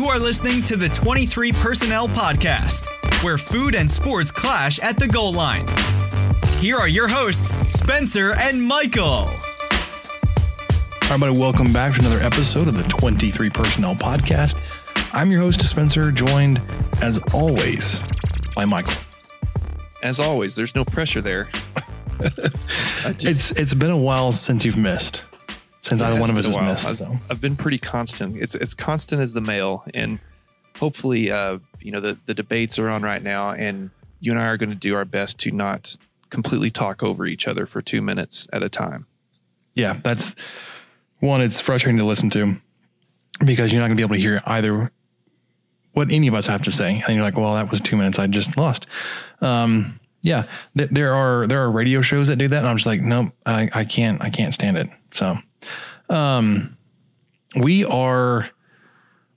You are listening to the 23 Personnel Podcast, where food and sports clash at the goal line. Here are your hosts, Spencer and Michael. All right, everybody, welcome back to another episode of the 23 Personnel Podcast. I'm your host, Spencer, joined as always by Michael. As always, there's no pressure there. Just- It's it's been a while since you've missed, since it either one of us has missed. I've, So I've been pretty constant. It's it's constant as the mail, and hopefully, uh, you know, the the debates are on right now, and you and I are going to do our best to not completely talk over each other for two minutes at a time. yeah, that's one. It's frustrating to listen to because you're not going to be able to hear either what any of us have to say, and you're like, "Well, that was two minutes I just lost." Um, yeah, th- there are there are radio shows that do that, and I'm just like, nope, I, I can't I can't stand it. So, um, we are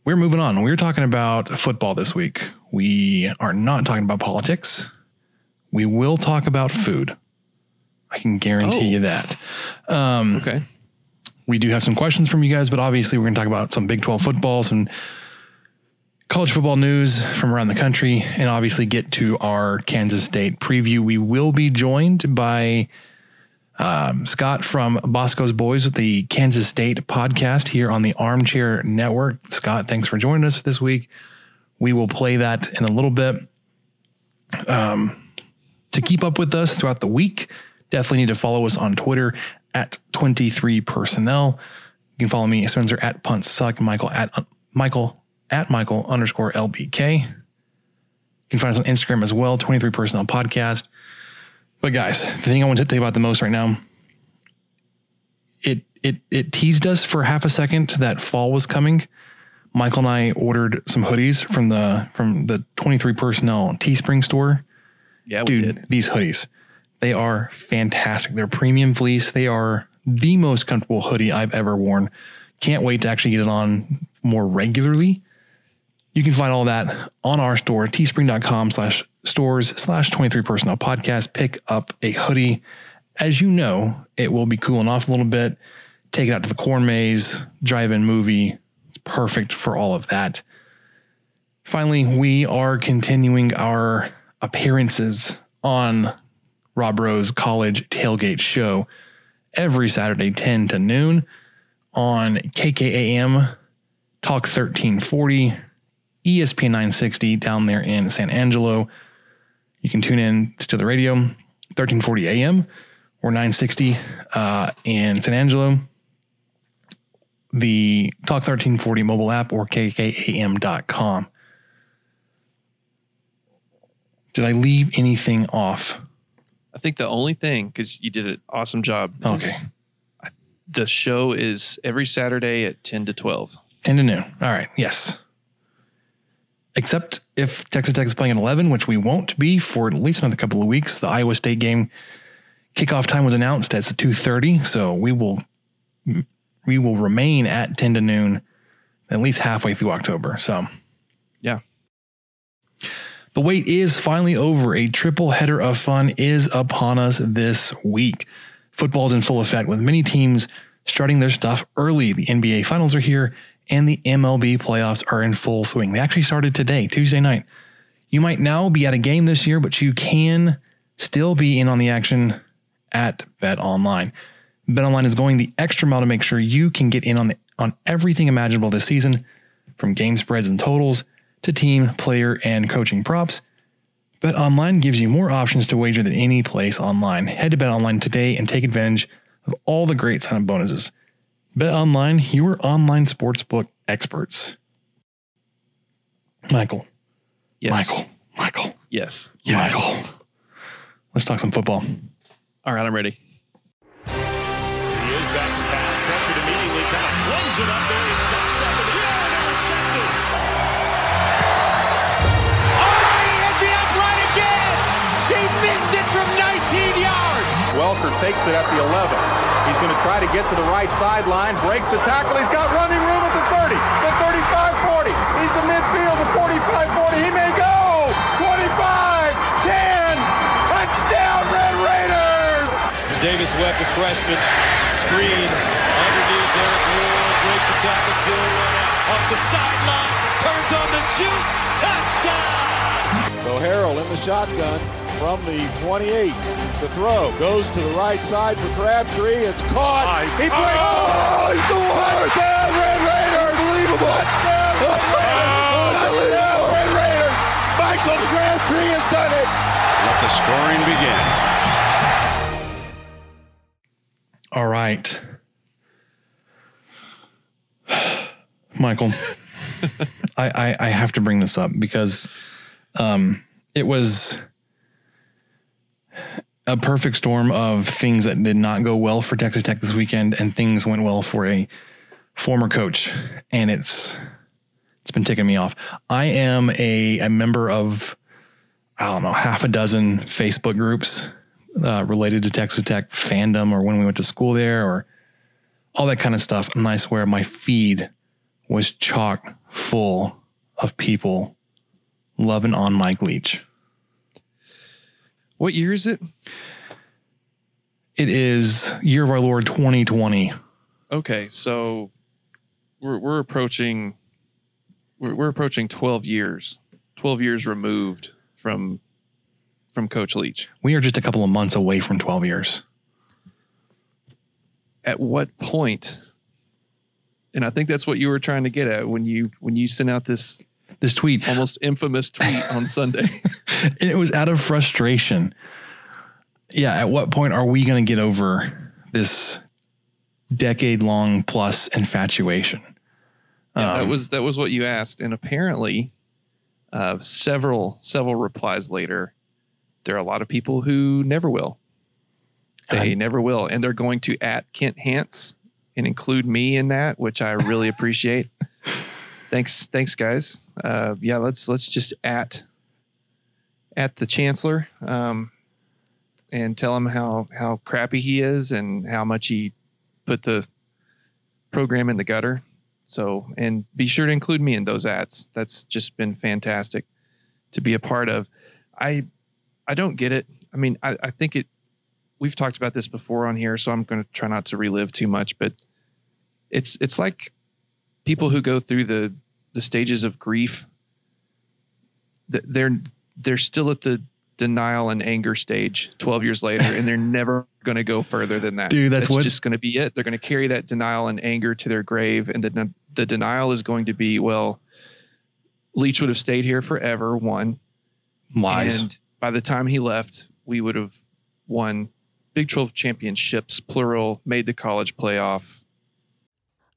we're moving on. We're talking about football this week. We are not talking about politics. We will talk about food. I can guarantee Oh. you that. Um, Okay. we do have some questions from you guys, but obviously we're going to talk about some Big 12 football, some college football news from around the country, and obviously get to our Kansas State preview. We will be joined by um, Scott from Bosco's Boys with the Kansas State podcast here on the Armchair Network. Scott, thanks for joining us this week. We will play that in a little bit. Um, to keep up with us throughout the week, definitely need to follow us on Twitter at 23 personnel. You can follow me, Spencer at punt suck, Michael at uh, Michael at Michael underscore LBK. You can find us on Instagram as well, 23 personnel podcast. But guys, the thing I want to tell you about the most right now, it it it teased us for half a second that fall was coming. Michael and I ordered some hoodies from the from the 23 personnel Teespring store Yeah, we dude, did. these hoodies, they are fantastic. They're premium fleece. They are the most comfortable hoodie I've ever worn. Can't wait to actually get it on more regularly. You can find all that on our store, teespring.com slash stores slash 23 personnel podcast. Pick up a hoodie. As you know, it will be cooling off a little bit. Take it out to the corn maze, drive in movie. It's perfect for all of that. Finally, we are continuing our appearances on Rob Rose College Tailgate Show every Saturday, 10 to noon on KKAM Talk 1340 ESP 960 down there in San Angelo. You can tune in to the radio, 1340 AM or 960 uh, in San Angelo. The Talk 1340 mobile app or kkam.com. Did I leave anything off? I think the only thing, because you did an awesome job. Okay. I- The show is every Saturday at 10 to 12. 10 to noon. All right. Yes. Except if Texas Tech is playing at 11, which we won't be for at least another couple of weeks. The Iowa State game kickoff time was announced as 2:30, so we will we will remain at 10 to noon at least halfway through October. So Yeah. the wait is finally over. A triple header of fun is upon us this week. Football's in full effect with many teams starting their stuff early. The NBA finals are here and the MLB playoffs are in full swing. They actually started today, Tuesday night. You might now be at a game this year, but you can still be in on the action at Bet Online. Bet Online is going the extra mile to make sure you can get in on the, on everything imaginable this season, from game spreads and totals to team, player, and coaching props. Bet Online gives you more options to wager than any place online. Head to Bet Online today and take advantage of all the great sign-up bonuses. Bet Online, your online sportsbook experts. Michael, Yes. Michael, Michael, Yes. Michael. Let's talk some football. All right, I'm ready. Takes it at the 11. He's going to try to get to the right sideline, breaks the tackle. He's got running room at the 30, the 35 40. He's the midfield, the 45 40. He may go 25 10. Touchdown, Red Raiders. Davis Webb, the freshman, screen underneath Derek Ward, breaks the tackle, still running up the sideline, turns on the juice, touchdown! So Harrell in the shotgun from the 28. The throw goes to the right side for Crabtree. It's caught. he breaks. Oh, he's going touchdown, Red Raiders! Unbelievable! Touchdown, Red Raiders! Touchdown, Red Raiders! Michael Crabtree has done it. Let the scoring begin. All right. Michael, I, I, I have to bring this up because um, it was a perfect storm of things that did not go well for Texas Tech this weekend, and things went well for a former coach, and it's it's been ticking me off. I am a, a member of I don't know half a dozen Facebook groups uh, related to Texas Tech fandom or when we went to school there or all that kind of stuff. And I swear my feed was chock full of people loving on Mike Leach. What year is it? It is year of our Lord 2020. Okay, so we're we're approaching we're, we're approaching 12 years. 12 years removed from from Coach Leach. We are just a couple of months away from 12 years. At what point? And I think that's what you were trying to get at when you when you sent out this This tweet, almost infamous tweet on Sunday. and it was out of frustration. Yeah, at what point are we going to get over this decade long plus infatuation? Yeah, that Um, was that was what you asked, and apparently, uh, several several replies later, there are a lot of people who never will. They I- never will, and they're going to at Kent Hance and include me in that, which I really appreciate. thanks, thanks, guys. Uh, yeah, let's let's just at at the chancellor um, and tell him how how crappy he is and how much he put the program in the gutter. So, and be sure to include me in those ads. That's just been fantastic to be a part of. I, I don't get it. I mean, I, I think it, we've talked about this before on here, so I'm going to try not to relive too much, but it's, it's like people who go through the, the stages of grief. They're, they're still at the denial and anger stage 12 years later, and they're never going to go further than that. Dude, that's what- just going to be it. They're going to carry that denial and anger to their grave, and the the denial is going to be, well, Leach would have stayed here forever. One, lies. and by the time he left, we would have won Big 12 championships, plural, made the college playoff.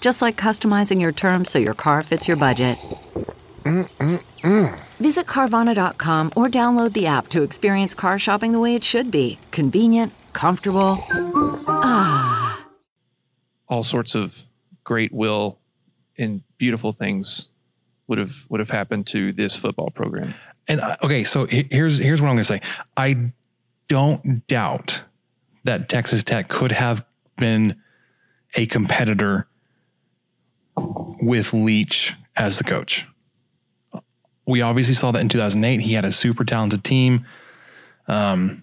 Just like customizing your terms so your car fits your budget. Mm-mm-mm. Visit Carvana.com or download the app to experience car shopping the way it should be convenient, comfortable. Ah. All sorts of great will and beautiful things would have would have happened to this football program. And uh, okay, so here's here's what I'm going to say. I don't doubt that Texas Tech could have been a competitor with Leach as the coach. We obviously saw that in 2008. He had a super talented team. Um,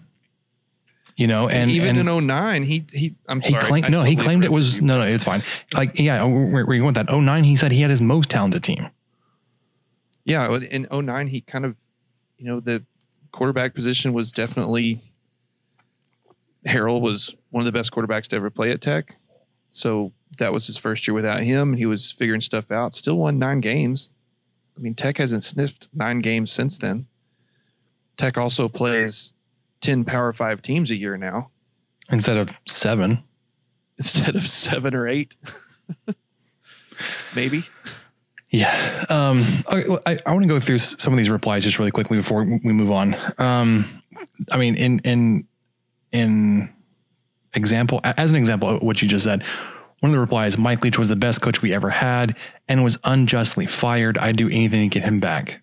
You know, and even and in 09, he he I'm he sorry. claimed no, he claimed it was no, no, it's fine. Like yeah, where, where you went that 09, he said he had his most talented team. Yeah, in 09 he kind of you know the quarterback position was definitely Harrell was one of the best quarterbacks to ever play at Tech. So that was his first year without him. He was figuring stuff out. Still won nine games. I mean, Tech hasn't sniffed nine games since then. Tech also plays 10 Power Five teams a year now instead of seven. instead of seven or eight. Maybe. Yeah. Um, okay, I, I want to go through some of these replies just really quickly before we move on. Um, I mean, in, in, in example, as an example of what you just said, one of the replies, Mike Leach was the best coach we ever had and was unjustly fired. I'd do anything to get him back.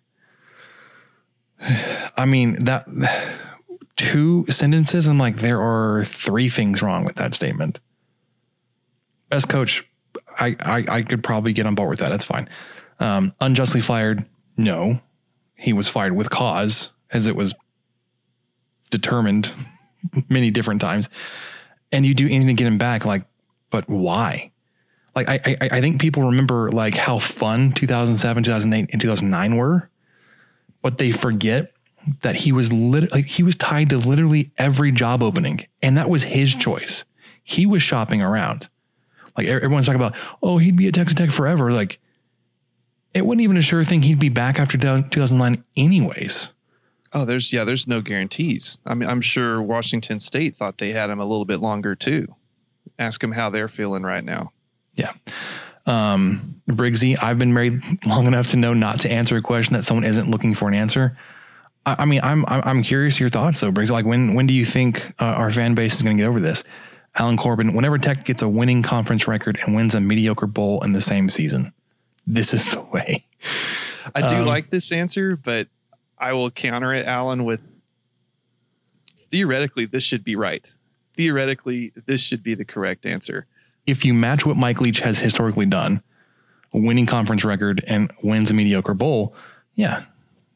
I mean, that two sentences, and like there are three things wrong with that statement. Best coach, I, I, I could probably get on board with that. That's fine. Um, unjustly fired, no. He was fired with cause, as it was determined many different times. And you do anything to get him back, like, but why? Like, I, I, I think people remember like how fun 2007, 2008, and 2009 were, but they forget that he was lit- like he was tied to literally every job opening, and that was his choice. He was shopping around. Like everyone's talking about, oh, he'd be at Texas Tech forever. Like it wasn't even a sure thing he'd be back after 2009 anyways. Oh, there's yeah, there's no guarantees. I mean, I'm sure Washington State thought they had him a little bit longer too. Ask them how they're feeling right now. Yeah. Um, Briggsy, I've been married long enough to know not to answer a question that someone isn't looking for an answer. I, I mean, I'm, I'm I'm curious your thoughts though, Briggsy. Like, when when do you think uh, our fan base is going to get over this? Alan Corbin, whenever Tech gets a winning conference record and wins a mediocre bowl in the same season, this is the way. I do Um, like this answer, but I will counter it, Alan, with theoretically this should be right. Theoretically, this should be the correct answer. If you match what Mike Leach has historically done, a winning conference record and wins a mediocre bowl, yeah,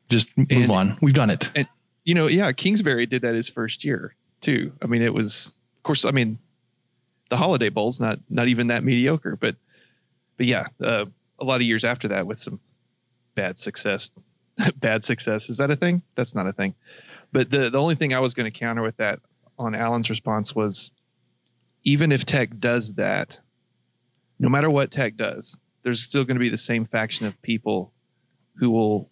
just move And- on. We've done it. And you know, yeah, Kingsbury did that his first year too. I mean, it was, of course, I mean, the Holiday Bowl's not not even that mediocre, but but yeah, uh, a lot of years after that with some bad success. bad success is that a thing? That's not a thing. But the the only thing I was going to counter with that on Alan's response was, even if Tech does that, no matter what Tech does, there's still going to be the same faction of people who will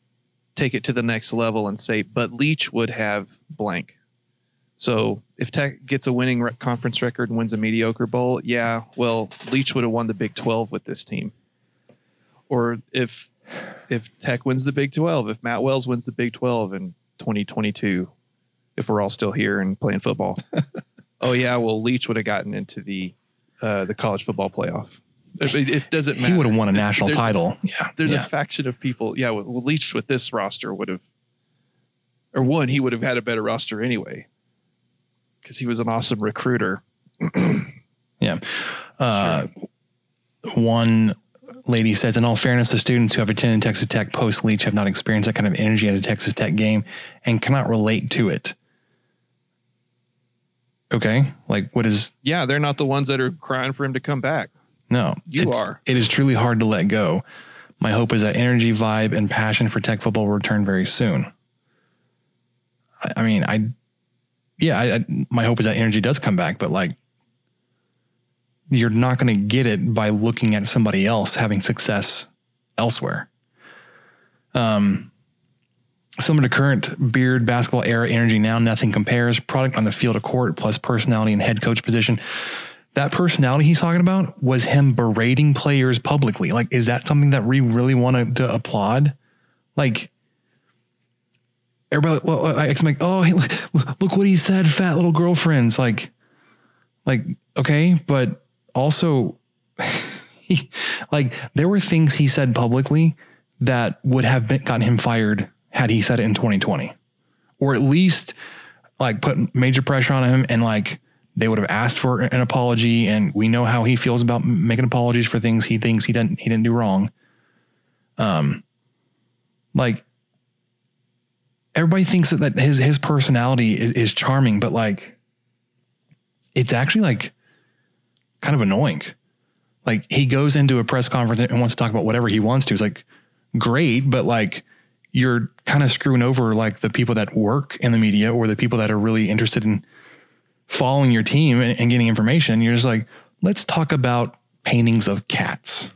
take it to the next level and say, but Leach would have blank. So if Tech gets a winning re- conference record and wins a mediocre bowl, yeah, well, Leach would have won the Big 12 with this team. Or if if Tech wins the Big 12, if Matt Wells wins the Big 12 in 2022, if we're all still here and playing football, oh yeah, well Leach would have gotten into the uh, the college football playoff. It, it doesn't matter. He would have won a national there's- title. Yeah. there's yeah. a faction of people. Yeah, well, Leach with this roster would have, or one, he would have had a better roster anyway, because he was an awesome recruiter. Yeah. Uh, One lady says, in all fairness, the students who have attended Texas Tech post Leach have not experienced that kind of energy at a Texas Tech game and cannot relate to it. Okay. Like, what is, Yeah, they're not the ones that are crying for him to come back. no. You are. It is truly hard to let go. My hope is that energy, vibe, and passion for Tech football will return very soon. I, I mean, I, yeah, I, I, my hope is that energy does come back, but like, you're not going to get it by looking at somebody else having success elsewhere. Um, similar to current beard basketball era energy now, nothing compares. Product on the field of court plus personality and head coach position. That personality he's talking about was him berating players publicly. Like, is that something that we really want to applaud? Like, everybody, well, I like, oh, hey, look, look what he said, fat little girlfriends. Like, like, okay, but also, like, there were things he said publicly that would have been, gotten him fired had he said it in 2020, or at least like put major pressure on him and like they would have asked for an apology. And we know how he feels about making apologies for things he thinks he didn't he didn't do wrong. Um, like everybody thinks that, that his his personality is, is charming, but like it's actually like kind of annoying. Like he goes into a press conference and wants to talk about whatever he wants to. It's like great, but like you're kind of screwing over like the people that work in the media or the people that are really interested in following your team and, and getting information. You're just like, let's talk about paintings of cats.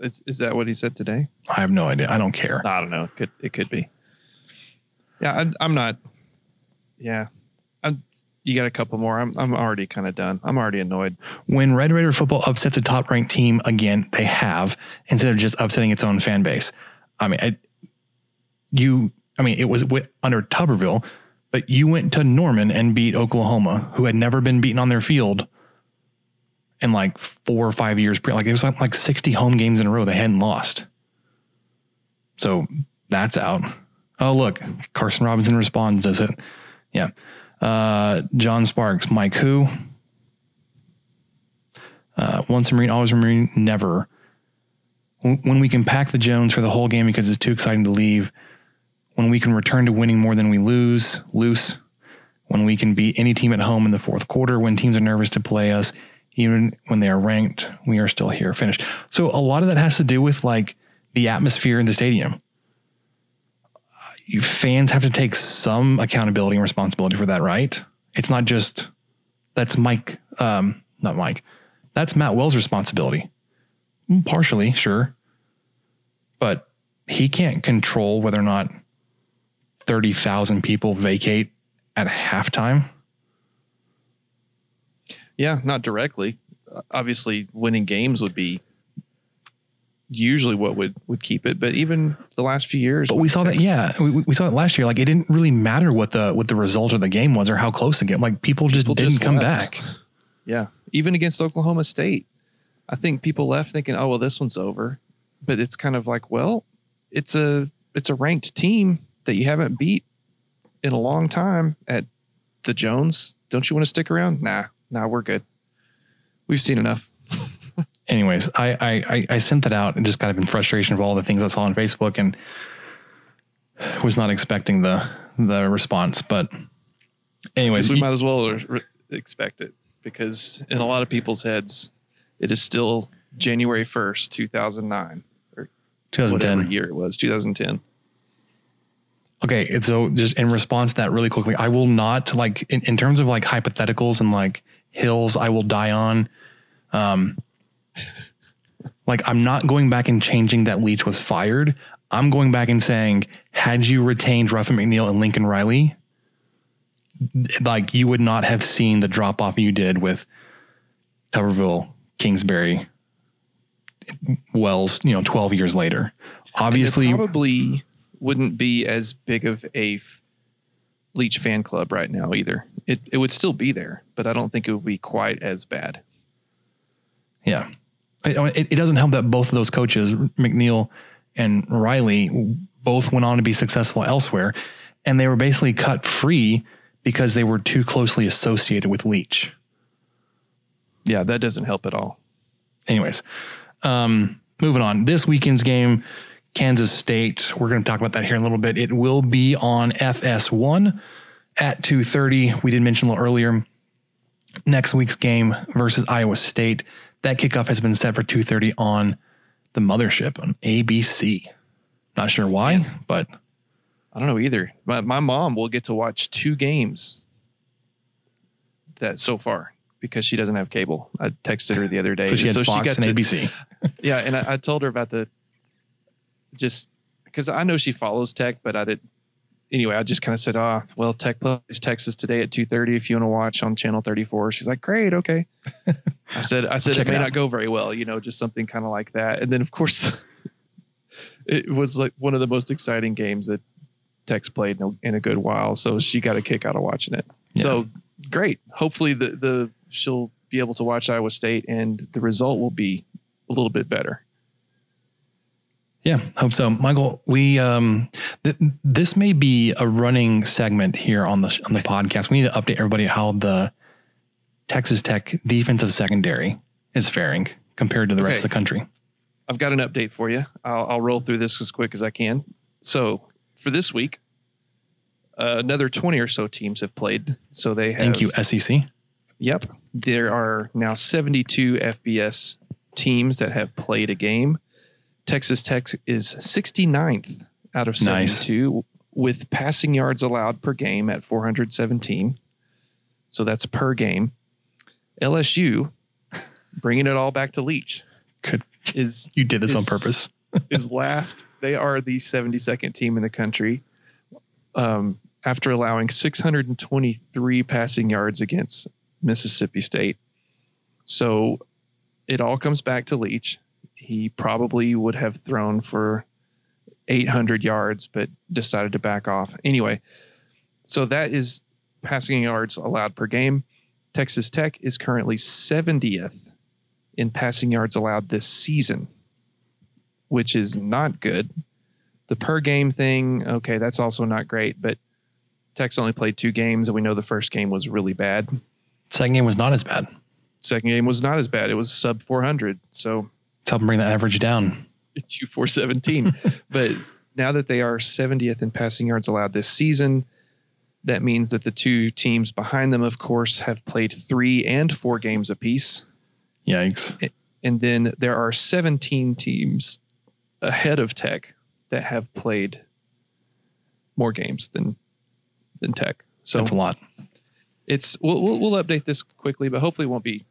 Is, is that what he said today? I have no idea. I don't care. I don't know. It could it could be. Yeah, I, I'm not. Yeah, I'm. You got a couple more. I'm I'm already kind of done. I'm already annoyed. When Red Raider football upsets a top ranked team again, they have instead of just upsetting its own fan base. I mean, I, you. I mean, it was with, under Tuberville, but you went to Norman and beat Oklahoma, who had never been beaten on their field in like four or five years. Like it was like, like 60 home games in a row they hadn't lost. So that's out. Oh, look, Carson Robinson responds, does it? Yeah. Uh, John Sparks, Mike who? Uh, once a Marine, always a Marine, never. When we can pack the Jones for the whole game because it's too exciting to leave. When we can return to winning more than we lose, loose. When we can beat any team at home in the fourth quarter, when teams are nervous to play us, even when they are ranked, we are still here, finished. So a lot of that has to do with like the atmosphere in the stadium. Fans have to take some accountability and responsibility for that, right? It's not just that's Mike, um, not Mike. That's Matt Wells' responsibility. Mm, partially, sure. But he can't control whether or not 30,000 people vacate at halftime. Yeah, not directly. Obviously, winning games would be usually what would would keep it. But even the last few years, but we saw that. Yeah, we, we saw it last year. Like it didn't really matter what the what the result of the game was or how close the game. Like people just people didn't just come left. back. Yeah, even against Oklahoma State, I think people left thinking, "Oh well, this one's over." But it's kind of like, well, it's a it's a ranked team that you haven't beat in a long time at the Jones. Don't you want to stick around? Nah, nah, we're good. We've seen enough. Anyways, I, I I sent that out and just kind of in frustration of all the things I saw on Facebook and was not expecting the the response. But anyways, we might as well re- expect it because in a lot of people's heads, it is still January first, two thousand nine, or 2010 year it was, two thousand ten. Okay, so just in response to that, really quickly, I will not like in, in terms of like hypotheticals and like hills I will die on. Um, like I'm not going back and changing that Leach was fired. I'm going back and saying, had you retained Ruffin McNeill and Lincoln Riley, like you would not have seen the drop off you did with Tuberville, Kingsbury, Wells, you know, 12 years later. Obviously, probably wouldn't be as big of a Leach fan club right now either. It it would still be there, but I don't think it would be quite as bad. Yeah, it, it doesn't help that both of those coaches, McNeill and Riley, both went on to be successful elsewhere, and they were basically cut free because they were too closely associated with Leach. Yeah, that doesn't help at all. Anyways, um, moving on. This weekend's game Kansas State. We're going to talk about that here in a little bit. It will be on FS1 at 2:30. We did mention a little earlier. Next week's game versus Iowa State. That kickoff has been set for 2:30 on the mothership on ABC. Not sure why, but I don't know either. My, my mom will get to watch two games that so far because she doesn't have cable. I texted her the other day. so she had so Fox she and to, ABC. yeah, and I, I, told her about the just because I know she follows Tech, but I did anyway. I just kind of said, "Ah, oh, well, Tech plays Texas today at two thirty. If you want to watch on channel thirty four, she's like, "Great, okay." I said, "I said it may it not go very well, you know, just something kind of like that." And then, of course, it was like one of the most exciting games that Tech's played in a, in a good while. So she got a kick out of watching it. Yeah. So great. Hopefully, the the she'll be able to watch Iowa State, and the result will be a little bit better. Yeah, hope so, Michael. We um, th- this may be a running segment here on the on the podcast. We need to update everybody how the Texas Tech defensive secondary is faring compared to the okay. rest of the country. I've got an update for you. I'll, I'll roll through this as quick as I can. So for this week, uh, another 20 or so teams have played. So they have. Thank you, SEC. Yep. There are now 72 FBS teams that have played a game. Texas Tech is 69th out of Nice. 72 with passing yards allowed per game at 417. So that's per game. LSU, bringing it all back to Leach, Good. is You did this on purpose. is last. They are the 72nd team in the country um, after allowing 623 passing yards against Mississippi State. So it all comes back to Leach. He probably would have thrown for 800 yards, but decided to back off. Anyway, so that is passing yards allowed per game. Texas Tech is currently 70th in passing yards allowed this season which is not good. The per game thing, okay, that's also not great, but Tech's only played two games, and we know the first game was really bad. Second game was not as bad. Second game was not as bad. It was sub 400, so It's helping bring that average down. two four seventeen. but now that they are 70th in passing yards allowed this season, that means that the two teams behind them, of course, have played three and four games apiece. Yikes. And then there are 17 teams ahead of Tech that have played more games than than Tech. So That's a lot. it's we'll, we'll we'll update this quickly, but hopefully it won't be.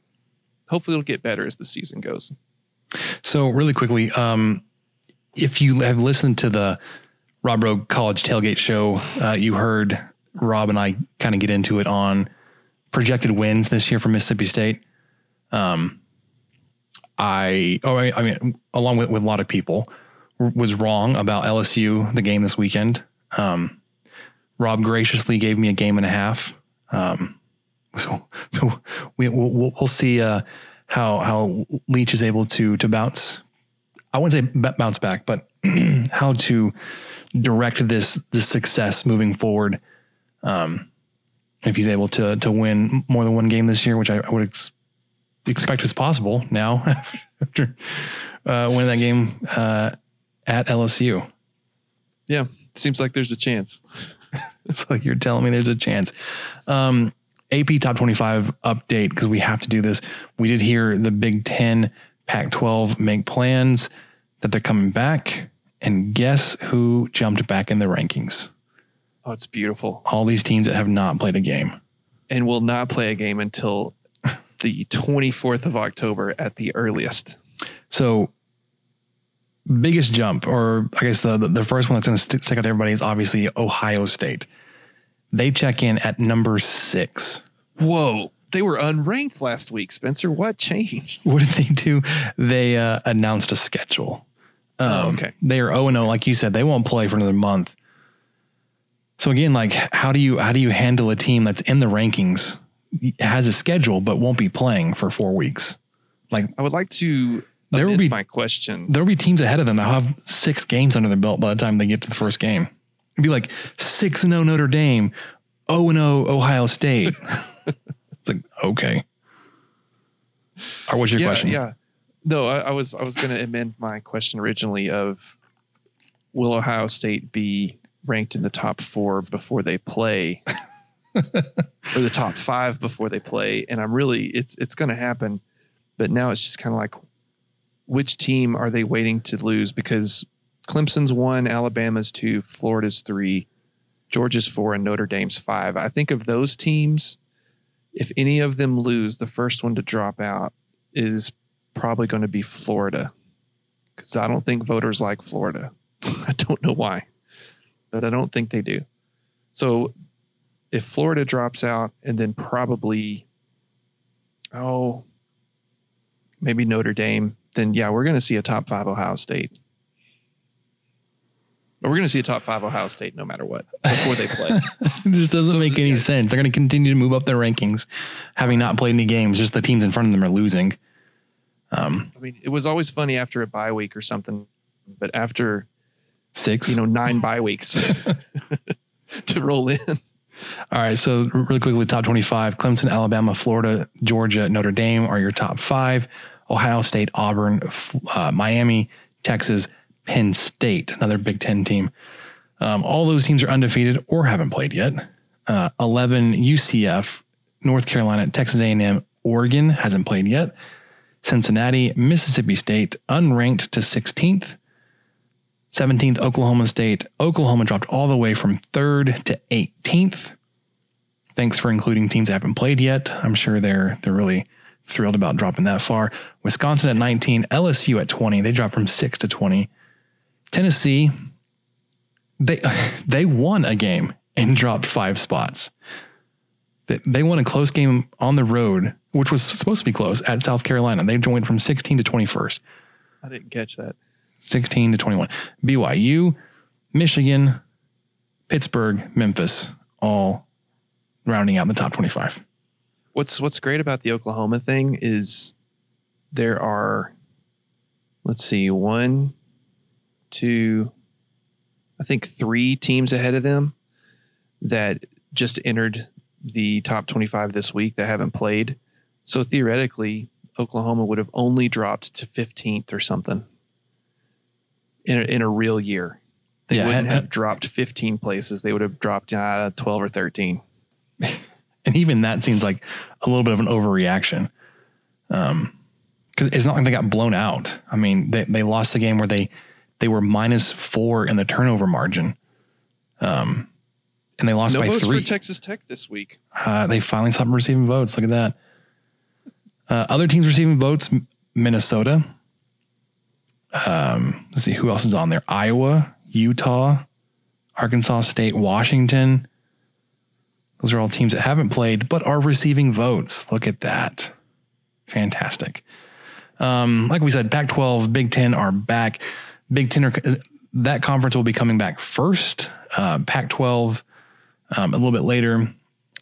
Hopefully it'll get better as the season goes. So really quickly, um, if you have listened to the Rob Rogue College Tailgate Show, uh, you heard Rob and I kind of get into it on projected wins this year for Mississippi State. Um, I, oh, I, I mean, along with, with a lot of people, was wrong about LSU, the game this weekend. Um, Rob graciously gave me a game and a half. Um, so, so we, we'll, we'll see, uh, how, how Leach is able to, to bounce. I wouldn't say bounce back, but how to direct this, this success moving forward. Um, if he's able to, to win more than one game this year, which I, I would ex- expect is possible now after uh, winning that game uh, at LSU. Yeah, seems like there's a chance. It's like you're telling me there's a chance. Um, AP top 25 update because we have to do this. We did hear the Big 10, Pac 12 make plans that they're coming back. And guess who jumped back in the rankings? Oh, it's beautiful. All these teams that have not played a game. And will not play a game until the 24th of October at the earliest. So, biggest jump, or I guess the the, the first one that's going to stick out to everybody is obviously Ohio State. They check in at number six. Whoa, they were unranked last week, Spencer. What changed? What did they do? They uh, announced a schedule. Um, Oh, okay. They are 0 0, like you said. They won't play for another month. So again, like how do you how do you handle a team that's in the rankings, has a schedule but won't be playing for four weeks? Like I would like to There will be- my question. there will be teams ahead of them that have six games under their belt by the time they get to the first game. It'd be like six and 0 Notre Dame, 0 and 0 Ohio State. it's like okay. Or what's your yeah, question? Yeah. No, I, I was I was going to amend my question originally of will Ohio State be ranked in the top four before they play, or the top five before they play? And I'm really it's it's going to happen, but now it's just kind of like which team are they waiting to lose because Clemson's one, Alabama's two, Florida's three, Georgia's four, and Notre Dame's five. I think of those teams if any of them lose, the first one to drop out is probably going to be Florida because I don't think voters like Florida. I don't know why, but I don't think they do. So if Florida drops out and then probably, oh, maybe Notre Dame, then yeah, we're going to see a top five Ohio State. But we're going to see a top five Ohio State no matter what before they play. It just doesn't make any sense. They're going to continue to move up their rankings, having not played any games. Just the teams in front of them are losing. Um, I mean, it was always funny after a bye week or something, but after six, you know, nine bye weeks to roll in. All right. So really quickly, top twenty-five: Clemson, Alabama, Florida, Georgia, Notre Dame are your top five. Ohio State, Auburn, uh, Miami, Texas, Penn State, another Big Ten team. Um, all those teams are undefeated or haven't played yet. Uh, 11 UCF, North Carolina, Texas A&M, Oregon hasn't played yet. Cincinnati, Mississippi State, unranked to 16th. 17th, Oklahoma State. Oklahoma dropped all the way from 3rd to 18th. Thanks for including teams that haven't played yet. I'm sure they're they're really thrilled about dropping that far. Wisconsin at 19, LSU at 20. They dropped from 6 to 20. Tennessee they they won a game and dropped 5 spots. They, won a close game on the road, which was supposed to be close at South Carolina. They went from 16 to 21st. I didn't catch that. 16 to 21. BYU, Michigan, Pittsburgh, Memphis, all rounding out the top 25. What's what's great about the Oklahoma thing is there are let's see, one, two, I think three teams ahead of them that just entered the top 25 this week that haven't played. So theoretically, Oklahoma would have only dropped to 15th or something in a, in a real year. They Yeah, wouldn't have dropped 15 places. They would have dropped uh, 12 or 13. And even that seems like a little bit of an overreaction. Um, because it's not like they got blown out. I mean, they, they lost the game where they they were minus four in the turnover margin. Um, and they lost no by votes three. for Texas Tech this week. Uh, they finally stopped receiving votes. Look at that. Uh, other teams receiving votes: Minnesota. Um, let's see who else is on there: Iowa, Utah, Arkansas State, Washington. Those are all teams that haven't played but are receiving votes. Look at that, fantastic. Um, like we said, Pac-12, Big Ten are back. Big Ten that conference will be coming back first. Uh, Pac-12 um, a little bit later.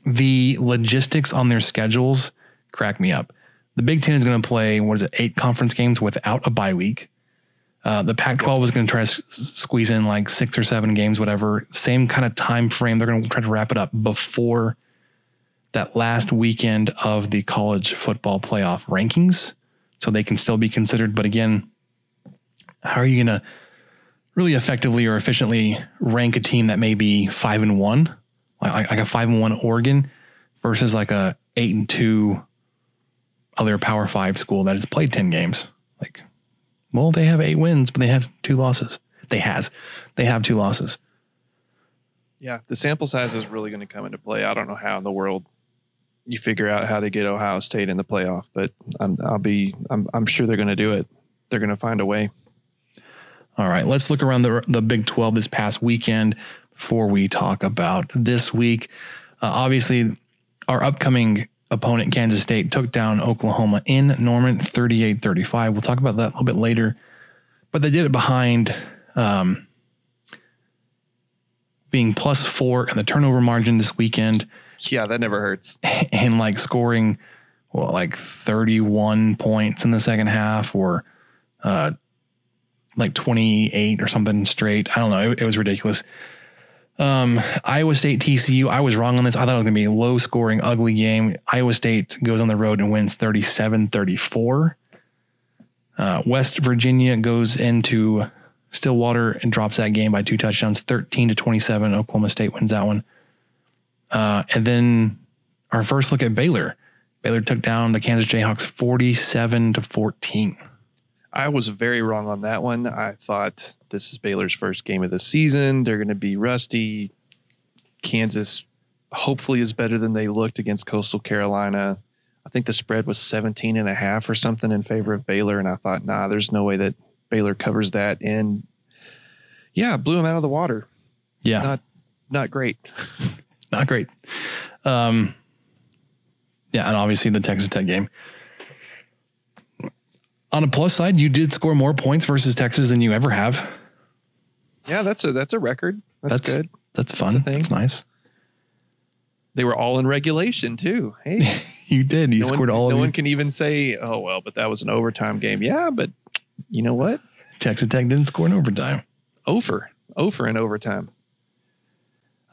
The logistics on their schedules crack me up. The Big Ten is going to play what is it, eight conference games without a bye week. Uh, the Pac-12 is going to try to s- squeeze in like six or seven games, whatever. Same kind of time frame. They're going to try to wrap it up before that last weekend of the college football playoff rankings, so they can still be considered. But again, how are you going to really effectively or efficiently rank a team that may be five and one, like, like a five and one Oregon, versus like a eight and two other Power Five school that has played ten games? Like, well, they have eight wins, but they have two losses. They has, they have two losses. Yeah, the sample size is really going to come into play. I don't know how in the world you figure out how to get Ohio State in the playoff, but I'm, I'll be, I'm, I'm sure they're going to do it. They're going to find a way. All right, let's look around the the Big 12 this past weekend before we talk about this week. Uh, obviously, our upcoming opponent, Kansas State, took down Oklahoma in Norman 38 35. We'll talk about that a little bit later. But they did it behind um, being plus four in the turnover margin this weekend Yeah, that never hurts. and like scoring well, like 31 points in the second half or uh, like 28 or something straight. I don't know. It, it was ridiculous. Um, Iowa State TCU. I was wrong on this. I thought it was going to be a low scoring, ugly game. Iowa State goes on the road and wins 37 34. Uh, West Virginia goes into Stillwater and drops that game by two touchdowns, 13 to 27. Oklahoma State wins that one. Uh, and then our first look at Baylor. Baylor took down the Kansas Jayhawks 47 to 14. I was very wrong on that one. I thought this is Baylor's first game of the season. They're going to be rusty. Kansas hopefully is better than they looked against Coastal Carolina. I think the spread was 17 and a half or something in favor of Baylor. And I thought, nah, there's no way that Baylor covers that. And yeah, blew them out of the water. Yeah. Not, not great. Not great. Um, yeah, and obviously the Texas Tech game. On a plus side, you did score more points versus Texas than you ever have. Yeah, that's a, that's a record. That's, That's good. That's fun. That's nice. They were all in regulation too. Hey, You did. You no scored one, all no one can even say, "Oh well," but that was an overtime game. Yeah, but you know what? Texas Tech didn't score in overtime. Over, over in overtime.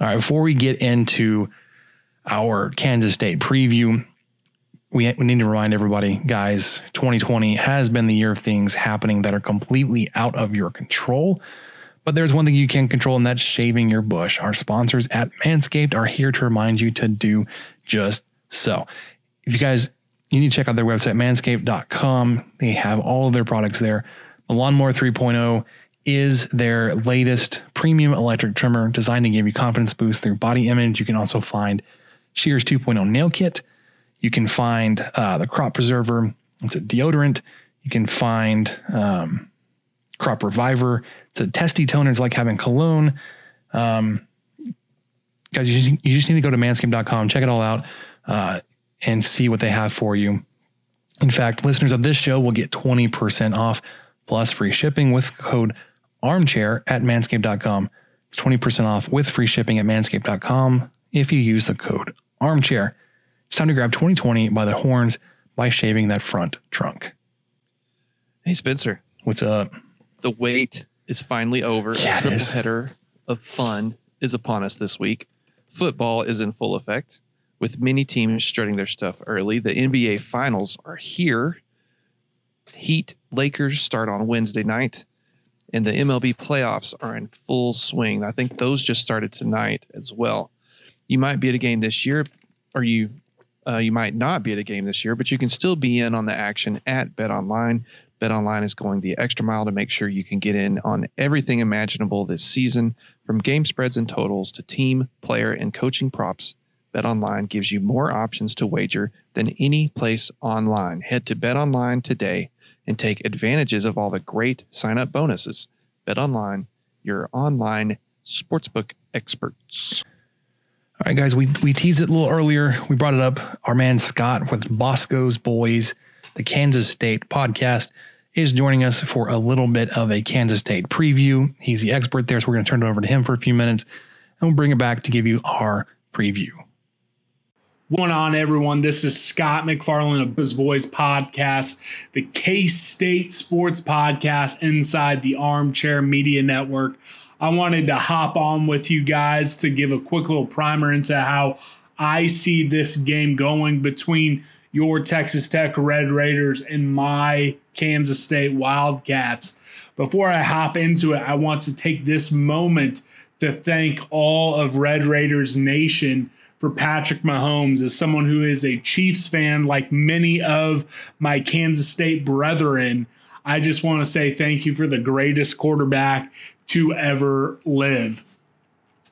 All right, before we get into our Kansas State preview, we, we need to remind everybody, guys, 2020 has been the year of things happening that are completely out of your control. But there's one thing you can control, and that's shaving your bush. Our sponsors at Manscaped are here to remind you to do just so. If you guys, you need to check out their website, manscaped.com. They have all of their products there. The Lawnmower 3.0 is their latest premium electric trimmer designed to give you confidence boost through body image. You can also find Shears 2.0 nail kit. You can find uh, the crop preserver. It's a deodorant. You can find um, crop reviver. It's a testy toner. It's like having cologne. Um, guys, you just, you just need to go to manscaped.com, check it all out, uh, and see what they have for you. In fact, listeners of this show will get 20% off plus free shipping with code armchair at manscaped.com. It's 20% off with free shipping at manscaped.com if you use the code armchair. It's time to grab 2020 by the horns by shaving that front trunk. Hey, Spencer. What's up? The wait is finally over. Yeah, a triple header of fun is upon us this week. Football is in full effect with many teams starting their stuff early. The NBA finals are here. Heat Lakers start on Wednesday night, and the MLB playoffs are in full swing. I think those just started tonight as well. You might be at a game this year, or you uh, you might not be at a game this year, but you can still be in on the action at Bet Online. Bet Online is going the extra mile to make sure you can get in on everything imaginable this season, from game spreads and totals to team, player, and coaching props. Bet Online gives you more options to wager than any place online. Head to Bet Online today and take advantages of all the great sign-up bonuses. Bet Online, your online sportsbook experts. All right, guys, we, we teased it a little earlier. We brought it up. Our man Scott with Bosco's Boys, the Kansas State podcast, is joining us for a little bit of a Kansas State preview. He's the expert there, so we're going to turn it over to him for a few minutes and we'll bring it back to give you our preview. Going on, everyone. This is Scott McFarland of His Boys Podcast, the K State Sports Podcast inside the Armchair Media Network. I wanted to hop on with you guys to give a quick little primer into how I see this game going between your Texas Tech Red Raiders and my Kansas State Wildcats. Before I hop into it, I want to take this moment to thank all of Red Raiders Nation for Patrick Mahomes as someone who is a Chiefs fan, like many of my Kansas State brethren. I just want to say thank you for the greatest quarterback to ever live.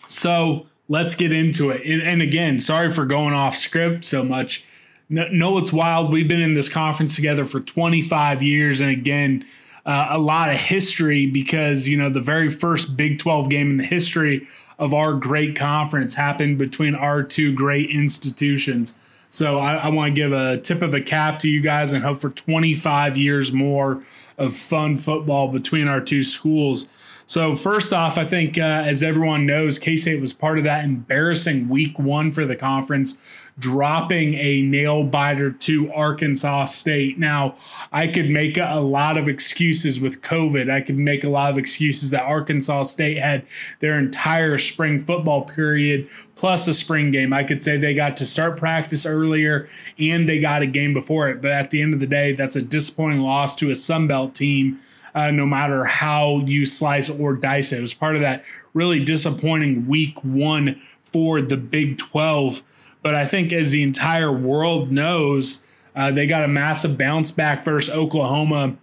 So let's get into it. And, again, sorry for going off script so much. No, no, it's wild. We've been in this conference together for 25 years. And again, uh, a lot of history because, you know, the very first Big 12 game in the history of our great conference happened between our two great institutions. So I, I want to give a tip of a cap to you guys and hope for 25 years more of fun football between our two schools. So first off, I think uh, as everyone knows, K State was part of that embarrassing Week One for the conference, dropping a nail biter to Arkansas State. Now, I could make a lot of excuses with COVID. I could make a lot of excuses that Arkansas State had their entire spring football period plus a spring game. I could say they got to start practice earlier and they got a game before it. But at the end of the day, that's a disappointing loss to a Sunbelt team uh, no matter how you slice or dice it. It was part of that really disappointing week one for the Big 12. But I think as the entire world knows, uh, they got a massive bounce back versus Oklahoma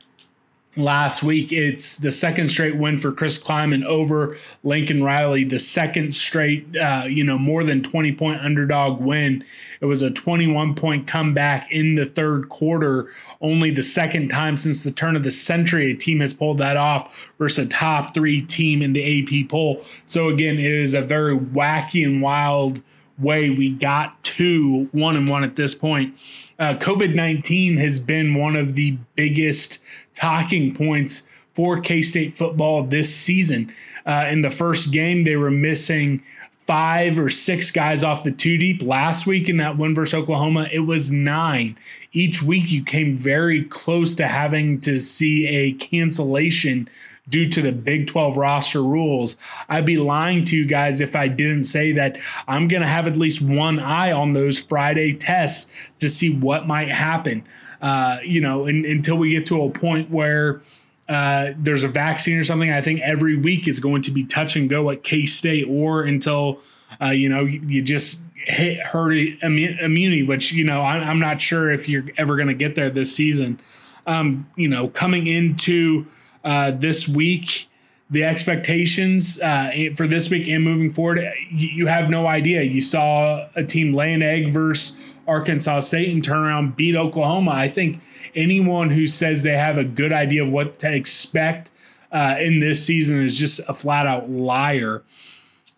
last week. It's the second straight win for Chris Klieman over Lincoln Riley, the second straight, uh, you know, more than 20 point underdog win. It was a 21 point comeback in the third quarter, only the second time since the turn of the century a team has pulled that off versus a top three team in the AP poll. So again, it is a very wacky and wild way we got to one and one at this point. Uh, COVID 19 has been one of the biggest talking points for K State football this season. Uh, in the first game, they were missing five or six guys off the two deep. Last week in that win versus Oklahoma, it was nine. Each week, you came very close to having to see a cancellation due to the Big 12 roster rules. I'd be lying to you guys if I didn't say that I'm going to have at least one eye on those Friday tests to see what might happen. Uh, you know, and, until we get to a point where uh, there's a vaccine or something, I think every week is going to be touch and go at K State or until uh, you know you, you just hit herd immunity, which you know I, I'm not sure if you're ever going to get there this season. Um, you know, coming into uh, this week, the expectations uh, for this week and moving forward, you, have no idea. You saw a team lay an egg versus Arkansas State and turn around beat Oklahoma. I think anyone who says they have a good idea of what to expect uh, in this season is just a flat out liar.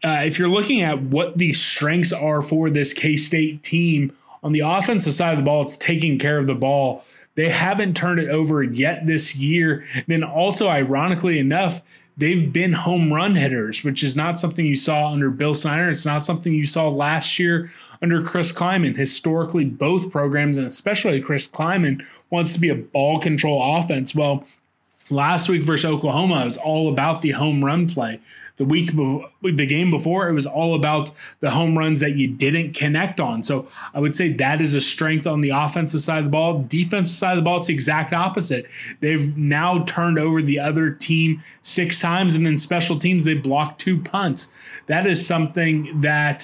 Uh, if you're looking at what the strengths are for this K State team on the offensive side of the ball, it's taking care of the ball. They haven't turned it over yet this year. Then also, ironically enough, they've been home run hitters, which is not something you saw under Bill Snyder. It's not something you saw last year under Chris Klieman. Historically, both programs, and especially Chris Klieman, wants to be a ball control offense. Well, last week versus Oklahoma, it was all about the home run play the week before, the game before, it was all about the home runs that you didn't connect on. So I would say that is a strength on the offensive side of the ball. Defensive side of the ball, it's the exact opposite. They've now turned over the other team six times, and then special teams they blocked two punts. That is something that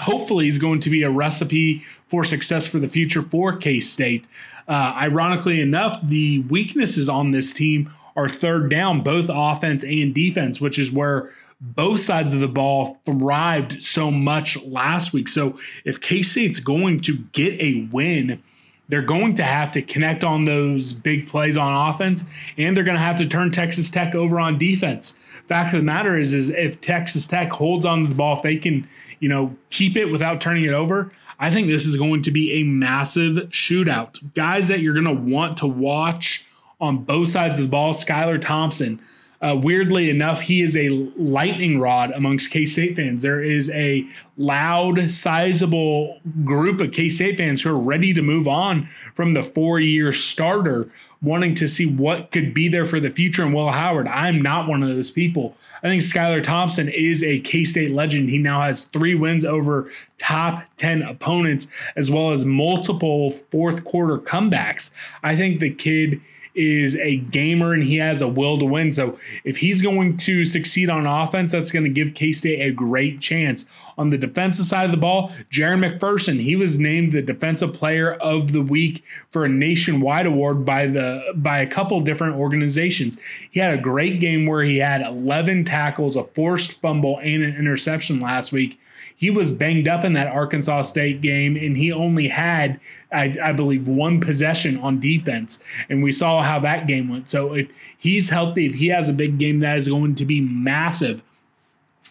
hopefully is going to be a recipe for success for the future for K State. Uh, ironically enough, the weaknesses on this team are third down, both offense and defense, which is where both sides of the ball thrived so much last week. So if K State's going to get a win, they're going to have to connect on those big plays on offense, and they're going to have to turn Texas Tech over on defense. Fact of the matter is, is if Texas Tech holds on to the ball, if they can, you know, keep it without turning it over, I think this is going to be a massive shootout. Guys that you're going to want to watch on both sides of the ball. Skylar Thompson, uh, weirdly enough, he is a lightning rod amongst K State fans. There is a loud, sizable group of K State fans who are ready to move on from the four year starter, wanting to see what could be there for the future And Will Howard. I'm not one of those people. I think Skylar Thompson is a K State legend. He now has three wins over top 10 opponents, as well as multiple fourth quarter comebacks. I think the kid is a gamer and he has a will to win. So if he's going to succeed on offense, that's going to give K State a great chance. On the defensive side of the ball, Jaron McPherson, he was named the defensive player of the week for a nationwide award by the by a couple different organizations. He had a great game where he had 11 tackles, a forced fumble, and an interception last week he was banged up in that Arkansas State game, and he only had, I, I, believe, one possession on defense. And we saw how that game went. So if he's healthy, if he has a big game, that is going to be massive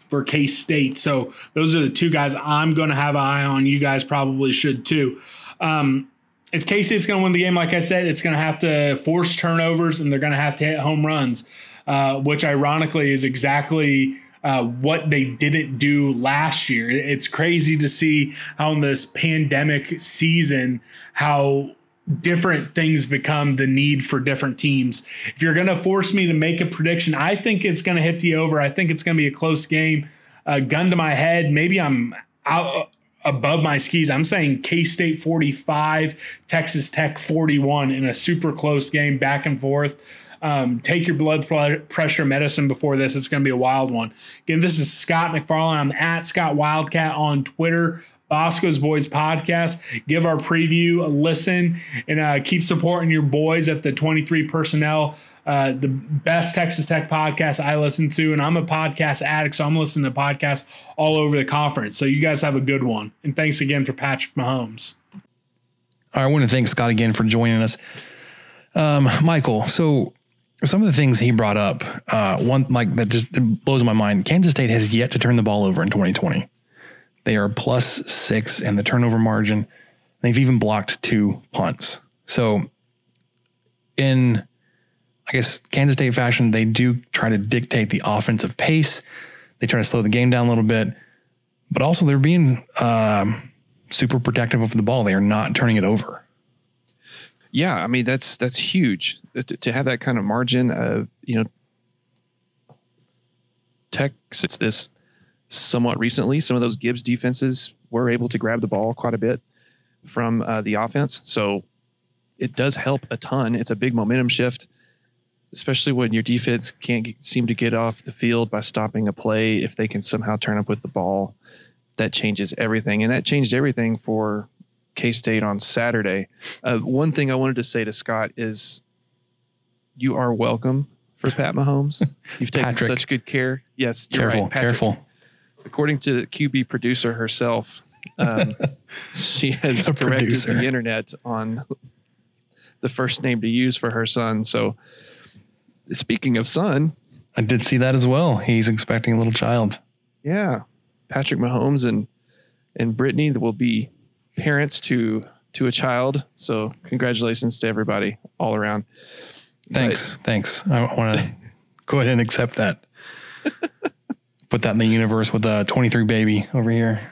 for K State. So those are the two guys I'm going to have an eye on. You guys probably should too. Um, if K State's going to win the game, like I said, it's going to have to force turnovers and they're going to have to hit home runs, uh, which ironically is exactly uh, what they didn't do last year. It's crazy to see how in this pandemic season, how different things become the need for different teams. If you're going to force me to make a prediction, I think it's going to hit the over. I think it's going to be a close game. Uh, gun to my head, maybe I'm out above my skis. I'm saying K State 45, Texas Tech 41 in a super close game, back and forth. Um, take your blood pressure medicine before this. It's going to be a wild one. Again, this is Scott McFarland. I'm at Scott Wildcat on Twitter. Bosco's Boys podcast. Give our preview a listen and uh, keep supporting your boys at the 23 personnel, uh, the best Texas Tech podcast I listen to. And I'm a podcast addict, so I'm listening to podcasts all over the conference. So you guys have a good one. And thanks again for Patrick Mahomes. All right, I want to thank Scott again for joining us. Um, Michael, so some of the things he brought up, uh, one like that just blows my mind. Kansas State has yet to turn the ball over in 2020. They are plus six in the turnover margin. They've even blocked two punts. So, in I guess Kansas State fashion, they do try to dictate the offensive pace. They try to slow the game down a little bit, but also they're being um, super protective of the ball. They are not turning it over yeah, I mean that's that's huge to, to have that kind of margin. of you know, Texas this somewhat recently. Some of those Gibbs defenses were able to grab the ball quite a bit from uh, the offense, so it does help a ton. It's a big momentum shift. especially when your defense can't get, seem to get off the field by stopping a play. If they can somehow turn up with the ball, that changes everything, and that changed everything for K State on Saturday. Uh, one thing I wanted to say to Scott is, you are welcome for Pat Mahomes. You've taken Patrick. such good care. Yes, you're Careful, right, careful. According to the QB producer herself, um, she has corrected producer. the internet on the first name to use for her son. So, speaking of son, I did see that as well. He's expecting a little child. yeah, Patrick Mahomes and and Brittany will be parents to to a child. So, congratulations to everybody all around. Thanks. Thanks. I want to go ahead and accept that. Put that in the universe with a 23 baby over here.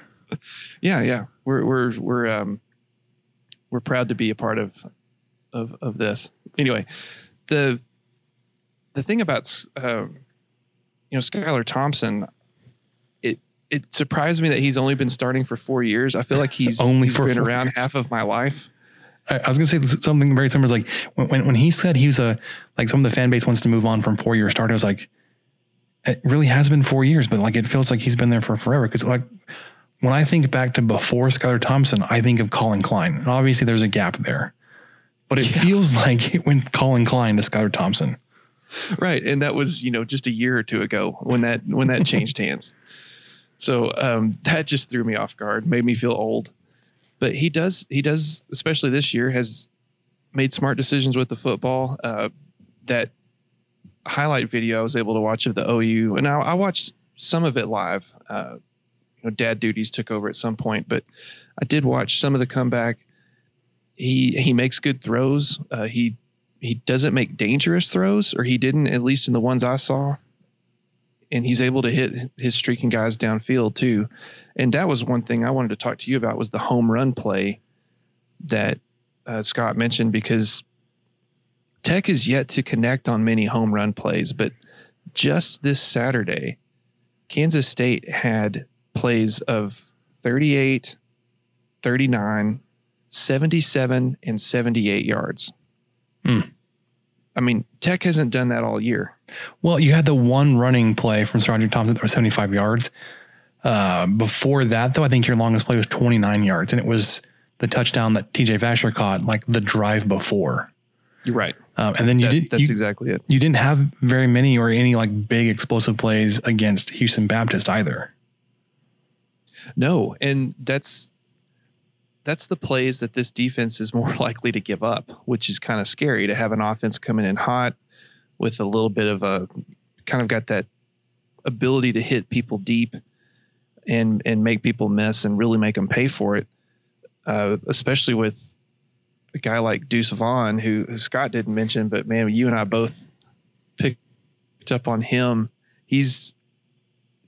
yeah yeah we're we're we're um we're proud to be a part of of of this anyway the the thing about um you know Skylar Thompson it surprised me that he's only been starting for four years I feel like he's Only he's been around years. half of my life I, I was going to say something very similar. Is like when, when, when he said he was a, like some of the fan base wants to move on from four year start. I was like, it really has been four years, but like, it feels like he's been there for forever. Cause like when I think back to before Skylar Thompson, I think of Collin Klein and obviously there's a gap there, but it feels like it went Collin Klein to Skylar Thompson. right and that was you know just a year or two ago when that when that changed hands so um that just threw me off guard made me feel old. But he does he does especially this year has made smart decisions with the football. Uh that highlight video i was able to watch of the ou and I, I watched some of it live. Uh you know dad duties took over at some point but i did watch some of the comeback. He he makes good throws. Uh he he doesn't make dangerous throws, or he didn't, at least in the ones I saw. And he's able to hit his streaking guys downfield too. And that was one thing I wanted to talk to you about was the home run play that uh, Scott mentioned because Tech is yet to connect on many home run plays, but just this Saturday, Kansas State had plays of 38, 39, 77, and 78 yards. I mean, Tech hasn't done that all year. Well, you had the one running play from SaRodorick Thompson that was 75 yards. Uh, before that, though, I think your longest play was 29 yards, and it was the touchdown that TJ Vasher caught, like the drive before. You're right. Um, and then you That- did. that's you- exactly it. You didn't have very many or any like big explosive plays against Houston Baptist either. No, and that's that's the plays that this defense is more likely to give up, which is kind of scary to have an offense coming in hot with a little bit of a kind of got that ability to hit people deep and and make people miss and really make them pay for it. Uh, especially with a guy like Deuce Vaughn, who, who Scott didn't mention, but man, you and I both picked up on him. He's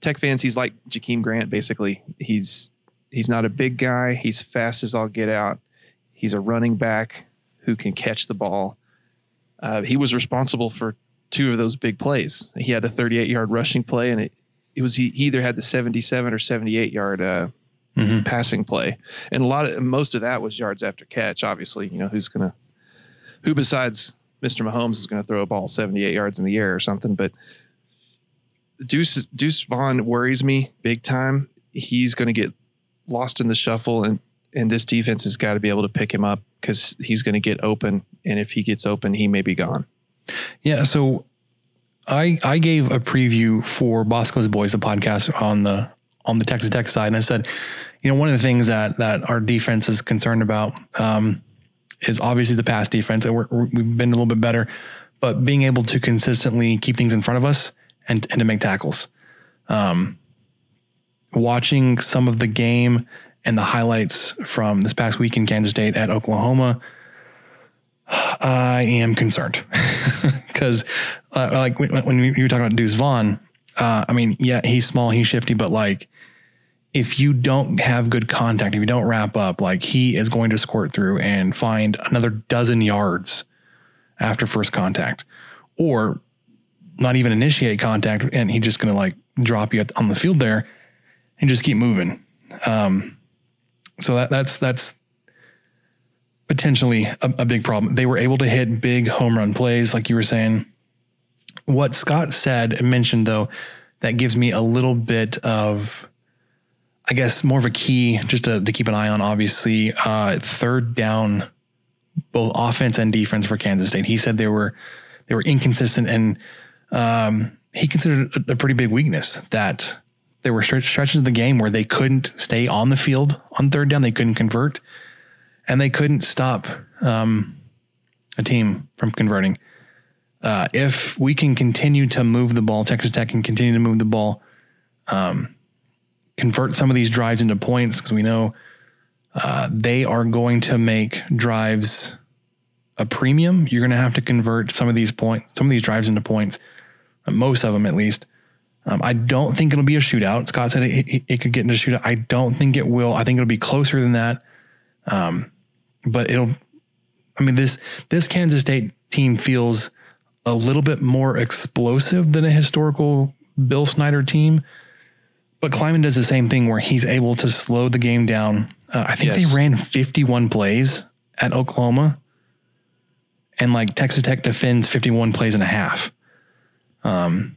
Tech fans. He's like Jakeem Grant, basically. He's he's not a big guy. He's fast as all get out. He's a running back who can catch the ball. Uh, he was responsible for two of those big plays. He had a 38 yard rushing play, and it it was he, he either had the 77 or 78 yard uh, passing play, and a lot of most of that was yards after catch. Obviously, you know who's gonna who besides Mr. Mahomes is going to throw a ball 78 yards in the air or something, but Deuce Deuce Vaughn worries me big time. He's going to get lost in the shuffle, and and this defense has got to be able to pick him up because he's going to get open, and if he gets open, he may be gone. Yeah. So I I gave a preview for Bosco's Boys, the podcast on the on the Texas Tech side, and I said, you know, one of the things that that our defense is concerned about um, is obviously the pass defense, and we're, we've been a little bit better, but being able to consistently keep things in front of us and and to make tackles. Um, watching some of the game and the highlights from this past week in Kansas State at Oklahoma. I am concerned because, uh, like when, when you were talking about Deuce Vaughn, uh, I mean, yeah, he's small, he's shifty, but like, if you don't have good contact, if you don't wrap up, like he is going to squirt through and find another dozen yards after first contact, or not even initiate contact, and he's just going to like drop you on the field there and just keep moving. Um, so that that's that's potentially a, a big problem. They were able to hit big home run plays, like you were saying. What Scott said and mentioned though, that gives me a little bit of, I guess, more of a key just to, to keep an eye on. Obviously, uh, third down, both offense and defense for Kansas State. He said they were they were inconsistent, and um, he considered a, a pretty big weakness that there were stretches of the game where they couldn't stay on the field on third down. They couldn't convert, and they couldn't stop um, a team from converting. Uh, if we can continue to move the ball, Texas Tech can continue to move the ball, um, convert some of these drives into points because we know uh, they are going to make drives a premium. You're going to have to convert some of these points, some of these drives into points, most of them at least. Um, I don't think it'll be a shootout. Scott said it, it, it, could get into a shootout. I don't think it will. I think it'll be closer than that. Um, but it'll. I mean this this Kansas State team feels a little bit more explosive than a historical Bill Snyder team. But Klieman does the same thing where he's able to slow the game down. Uh, I think yes. they ran 51 plays at Oklahoma, and like Texas Tech defends 51 plays and a half. Um,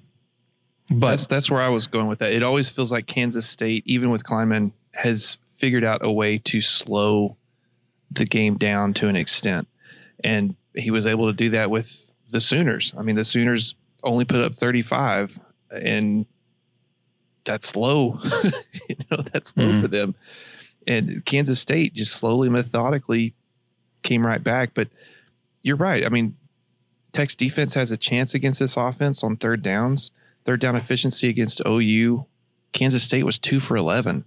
but that's that's where I was going with that. It always feels like Kansas State, even with Klieman, has figured out a way to slow the game down to an extent, and he was able to do that with the Sooners. I mean, the Sooners only put up 35, and that's low. you know, that's low mm-hmm. for them. And Kansas State just slowly, methodically came right back. But you're right. I mean, Tech's defense has a chance against this offense on third downs. Third down efficiency against OU. Kansas State was two for 11.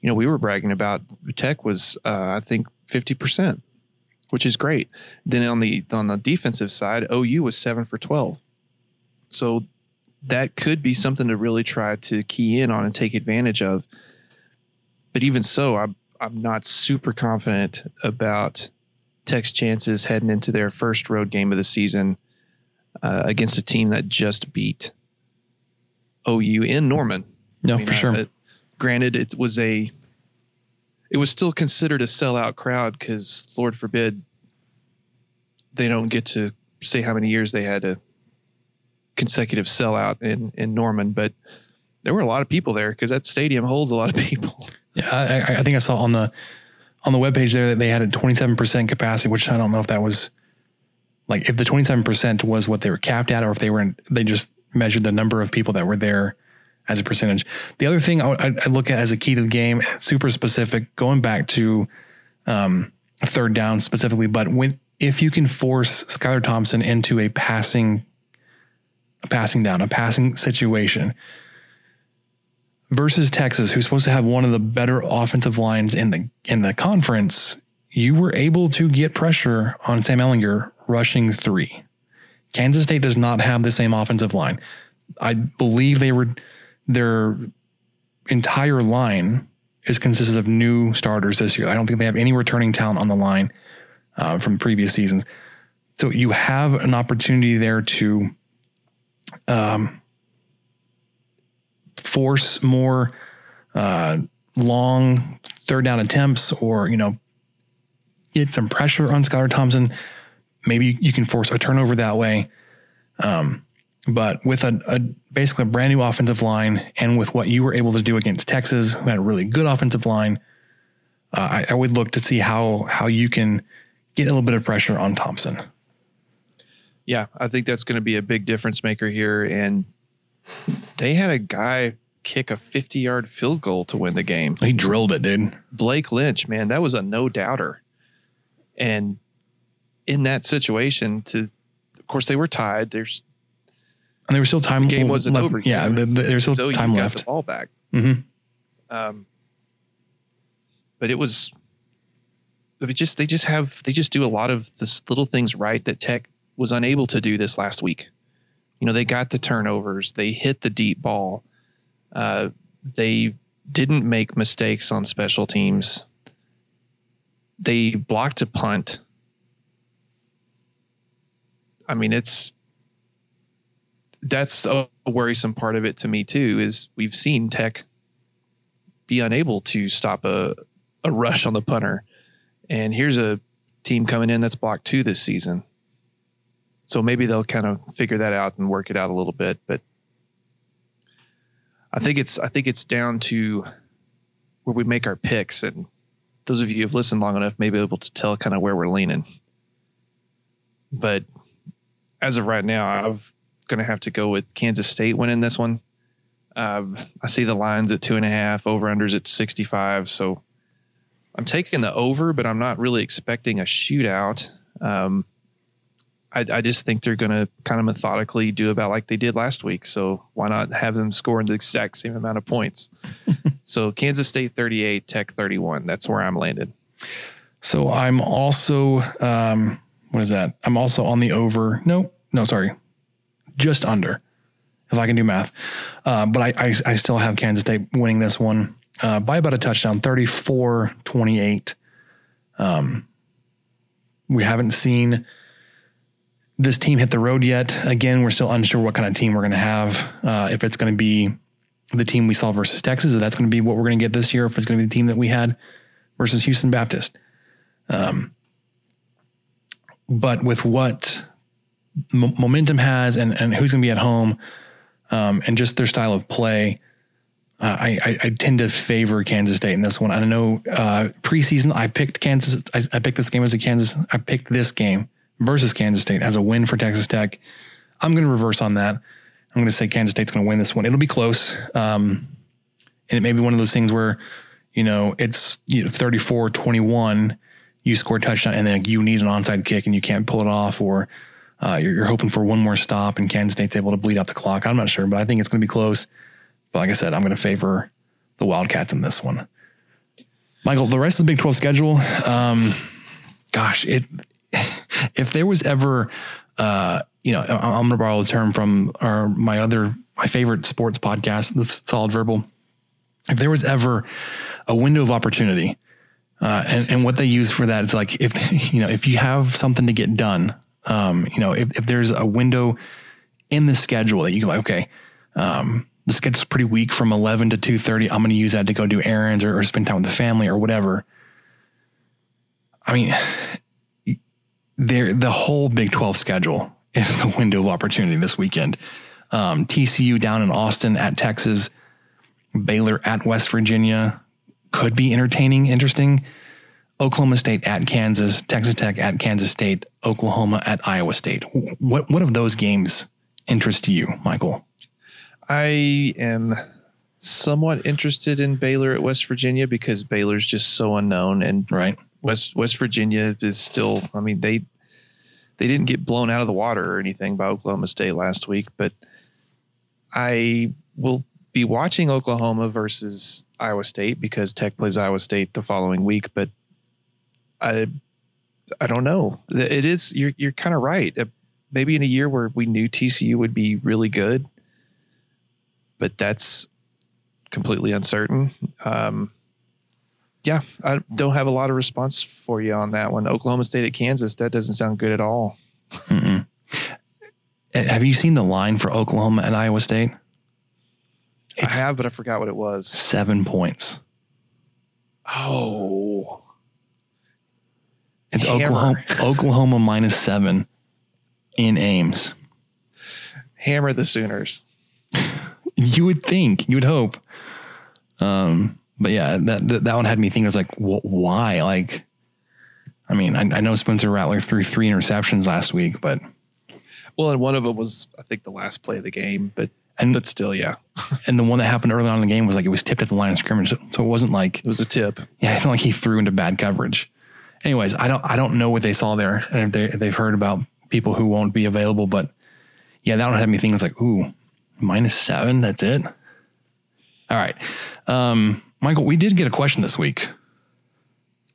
You know, we were bragging about Tech was, uh, I think, 50% which is great. Then on the on the defensive side, OU was seven for twelve. So that could be something to really try to key in on and take advantage of. But even so, I'm I'm not super confident about Tech's chances heading into their first road game of the season uh, against a team that just beat OU in Norman. No, I mean, for sure. Granted, it was a it was still considered a sellout crowd because Lord forbid they don't get to say how many years they had a consecutive sellout in in Norman, but there were a lot of people there because that stadium holds a lot of people. Yeah, I, I think I saw on the on the webpage there that they had a 27% capacity, which I don't know if that was like if the 27% was what they were capped at or if they were in, they just measured the number of people that were there as a percentage. The other thing I, I look at as a key to the game, super specific, going back to um, third down specifically, but when if you can force Skylar Thompson into a passing, a passing down, a passing situation versus Texas, who's supposed to have one of the better offensive lines in the in the conference, you were able to get pressure on Sam Ehlinger rushing three. Kansas State does not have the same offensive line. I believe they were their entire line is consisted of new starters this year. I don't think they have any returning talent on the line uh, from previous seasons. So you have an opportunity there to um, force more uh, long third down attempts, or you know, get some pressure on Skylar Thompson. Maybe you can force a turnover that way. Um, but with a, a, basically a brand new offensive line, and with what you were able to do against Texas, who had a really good offensive line, uh, I, I, would look to see how how you can get a little bit of pressure on Thompson. Yeah, I think that's going to be a big difference maker here. And they had a guy kick a 50 yard field goal to win the game. He drilled it, dude. Blake Lynch, man, that was a no doubter. And in that situation, to of course they were tied. There's and there was still time. The game wasn't left. over. Yeah, the, the, there's still so time left. The ball back. Mm-hmm. Um, but it was. But it just they just have they just do a lot of the little things right that Tech was unable to do this last week. You know, they got the turnovers, they hit the deep ball, uh, they didn't make mistakes on special teams. They blocked a punt. I mean, it's that's a worrisome part of it to me too. Is we've seen Tech be unable to stop a a rush on the punter, and here's a team coming in that's blocked two this season. so maybe they'll kind of figure that out and work it out a little bit. But I think it's I think it's down to where we make our picks, and those of you who've listened long enough may be able to tell kind of where we're leaning. But as of right now, I'm going to have to go with Kansas State winning this one. Um, I see the lines at two and a half, over unders at 65. So I'm taking the over, but I'm not really expecting a shootout. Um, I, I, just think they're going to kind of methodically do about like they did last week. So why not have them score in the exact same amount of points? so Kansas State 38, Tech 31. That's where I'm landed. So I'm also, um, what is that? I'm also on the over. No, no, sorry, just under. If I can do math, uh, but I, I, I still have Kansas State winning this one uh, by about a touchdown, 34 28. Um, we haven't seen this team hit the road yet. Again, we're still unsure what kind of team we're going to have. Uh, if it's going to be the team we saw versus Texas, if that's going to be what we're going to get this year, if it's going to be the team that we had versus Houston Baptist. Um, but with what m- momentum has and, and who's going to be at home um, and just their style of play, uh, I, I, I, tend to favor Kansas State in this one. I know uh, preseason I picked Kansas. I, I, picked this game as a Kansas. I picked this game versus Kansas State as a win for Texas Tech. I'm going to reverse on that. I'm going to say Kansas State's going to win this one. It'll be close, um, and it may be one of those things where you know it's you know 34 21 you score a touchdown and then you need an onside kick and you can't pull it off, or uh, you're, you're, hoping for one more stop and Kansas State's able to bleed out the clock. I'm not sure, but I think it's going to be close. But like I said, I'm going to favor the Wildcats in this one. Michael, the rest of the Big 12 schedule, um, gosh, it if there was ever, uh, you know, I'm going to borrow a term from our my other my favorite sports podcast, the Solid Verbal. If there was ever a window of opportunity uh, and, and what they use for that is like if you know if you have something to get done, um, you know if, if there's a window in the schedule that you go like, okay, um, the schedule's pretty weak from eleven to two thirty. I'm going to use that to go do errands or, or spend time with the family or whatever. I mean, there the whole Big Twelve schedule is the window of opportunity this weekend. Um, TCU down in Austin at Texas, Baylor at West Virginia, could be entertaining, interesting. Oklahoma State at Kansas, Texas Tech at Kansas State, Oklahoma at Iowa State. What what of those games interest you, Michael? I am somewhat interested in Baylor at West Virginia because Baylor's just so unknown and right. West West Virginia is still I mean they they didn't get blown out of the water or anything by Oklahoma State last week, but I will be watching Oklahoma versus Iowa State because Tech plays Iowa State the following week, but I I don't know. It is you're you're kind of right. Uh, maybe in a year where we knew TCU would be really good, but that's completely uncertain. Um, yeah, I don't have a lot of response for you on that one. Oklahoma State at Kansas, that doesn't sound good at all. Mm-mm. Have you seen the line for Oklahoma and Iowa State? It's I have, but I forgot what it was. Seven points. Oh. It's Hammer. Oklahoma Oklahoma minus seven in Ames. Hammer the Sooners. you would think, you would hope. Um, but yeah, that, that, that one had me thinking. I was like, why? Like, I mean, I, I know Spencer Rattler threw three interceptions last week, but well, and one of them was I think the last play of the game, but and but still, yeah. and the one that happened early on in the game was like it was tipped at the line of scrimmage, so it wasn't like it was a tip. Yeah, it's not like he threw into bad coverage. Anyways, I don't I don't know what they saw there, and if, they, they've heard about people who won't be available, but yeah, that one had me thinking. It's like, ooh, minus seven. That's it. All right, um, Michael, we did get a question this week.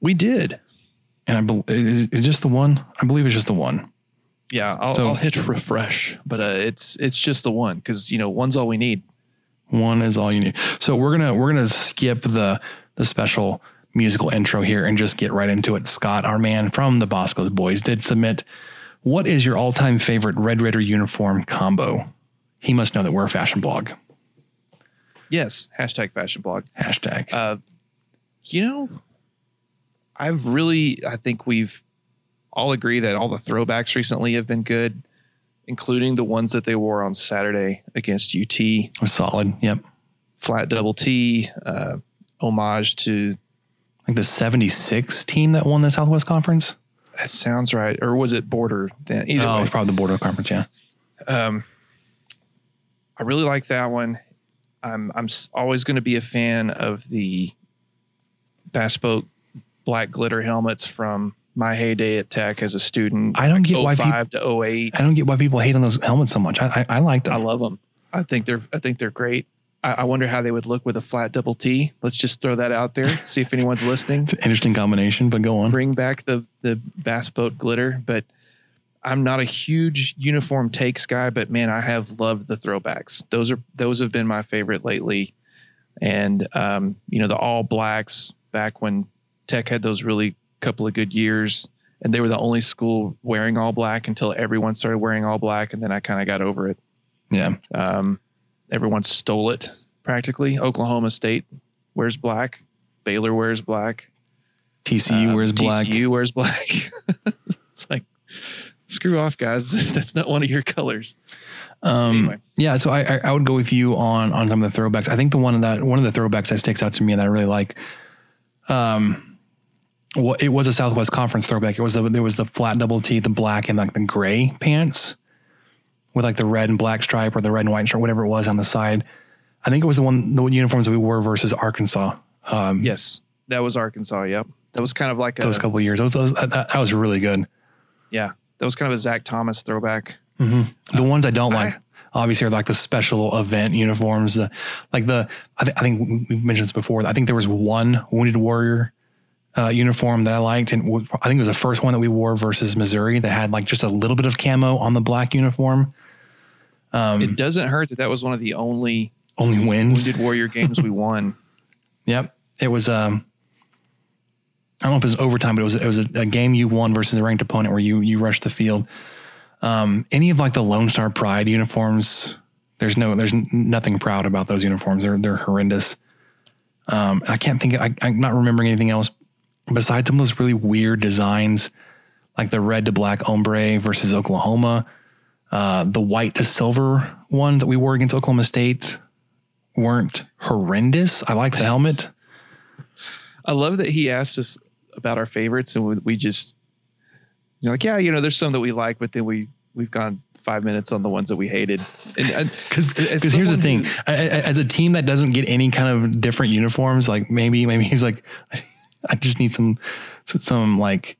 We did, and I believe is, is just the one. I believe it's just the one. Yeah, I'll, so, I'll hit refresh, but uh, it's it's just the one because you know one's all we need. One is all you need. So we're gonna we're gonna skip the the special musical intro here and just get right into it. Scott, our man from the Bosco's Boys, did submit. What is your all time favorite Red Raider uniform combo? He must know that we're a fashion blog. Yes, hashtag fashion blog. Hashtag. Uh, you know, I've really I think we've all agree that all the throwbacks recently have been good. including the ones that they wore on Saturday against UT. Solid. Yep. Flat double T, uh, homage to like the 76 team that won the Southwest Conference. That sounds right. Or was it Border? Then either oh, way. it's probably the Border Conference. Yeah. Um, I really like that one. I'm I'm always going to be a fan of the Bass Boat black glitter helmets from my heyday at Tech as a student. I don't like get why 05 to 08. I don't get why people hate on those helmets so much. I I, I like them. I love them. I think they're I think they're great. I, I wonder how they would look with a flat double T. Let's just throw that out there. See if anyone's listening. It's an interesting combination, but go on. Bring back the the Bass Boat glitter, but I'm not a huge uniform takes guy, but man, I have loved the throwbacks. Those are those have been my favorite lately. And um, you know, the all blacks back when Tech had those really couple of good years, and they were the only school wearing all black until everyone started wearing all black, and then I kind of got over it. Yeah. Um, everyone stole it practically. Oklahoma State wears black. Baylor wears black. TCU Uh, wears black. TCU wears black. it's like, screw off, guys. That's not one of your colors. Um, yeah, so I, I I would go with you on on some of the throwbacks. I think the one that one of the throwbacks that sticks out to me and that I really like, um, well, it was a Southwest Conference throwback. It was the, there was the flat double T, the black and like the gray pants with like the red and black stripe or the red and white stripe, whatever it was on the side. I think it was the one the uniforms we wore versus Arkansas. Um, Yes, that was Arkansas. Yep, that was kind of like a those couple of years. Those, those, that, that was really good. yeah, that was kind of a Zach Thomas throwback. The ones I don't like, obviously, are like the special event uniforms. The like the I, th- I think we've mentioned this before. I think there was one Wounded Warrior uh, uniform that I liked, and w- I think it was the first one that we wore versus Missouri that had like just a little bit of camo on the black uniform. Um, it doesn't hurt that that was one of the only only wins. Wounded Warrior games we won. Yep, it was. Um, I don't know if it was overtime, but it was it was a, a game you won versus a ranked opponent where you you rushed the field. Um, any of like the Lone Star Pride uniforms, there's no there's nothing proud about those uniforms. They're they're horrendous. Um, I can't think. I, I'm not remembering anything else besides some of those really weird designs, like the red to black ombre versus Oklahoma. Uh, the white to silver ones that we wore against Oklahoma State weren't horrendous. I liked the helmet. I love that he asked us about our favorites, and we, we just you're like, yeah, you know, there's some that we like, but then we we've gone five minutes on the ones that we hated. And because here's the thing, I- I- as a team that doesn't get any kind of different uniforms, like maybe maybe he's like, I just need some some like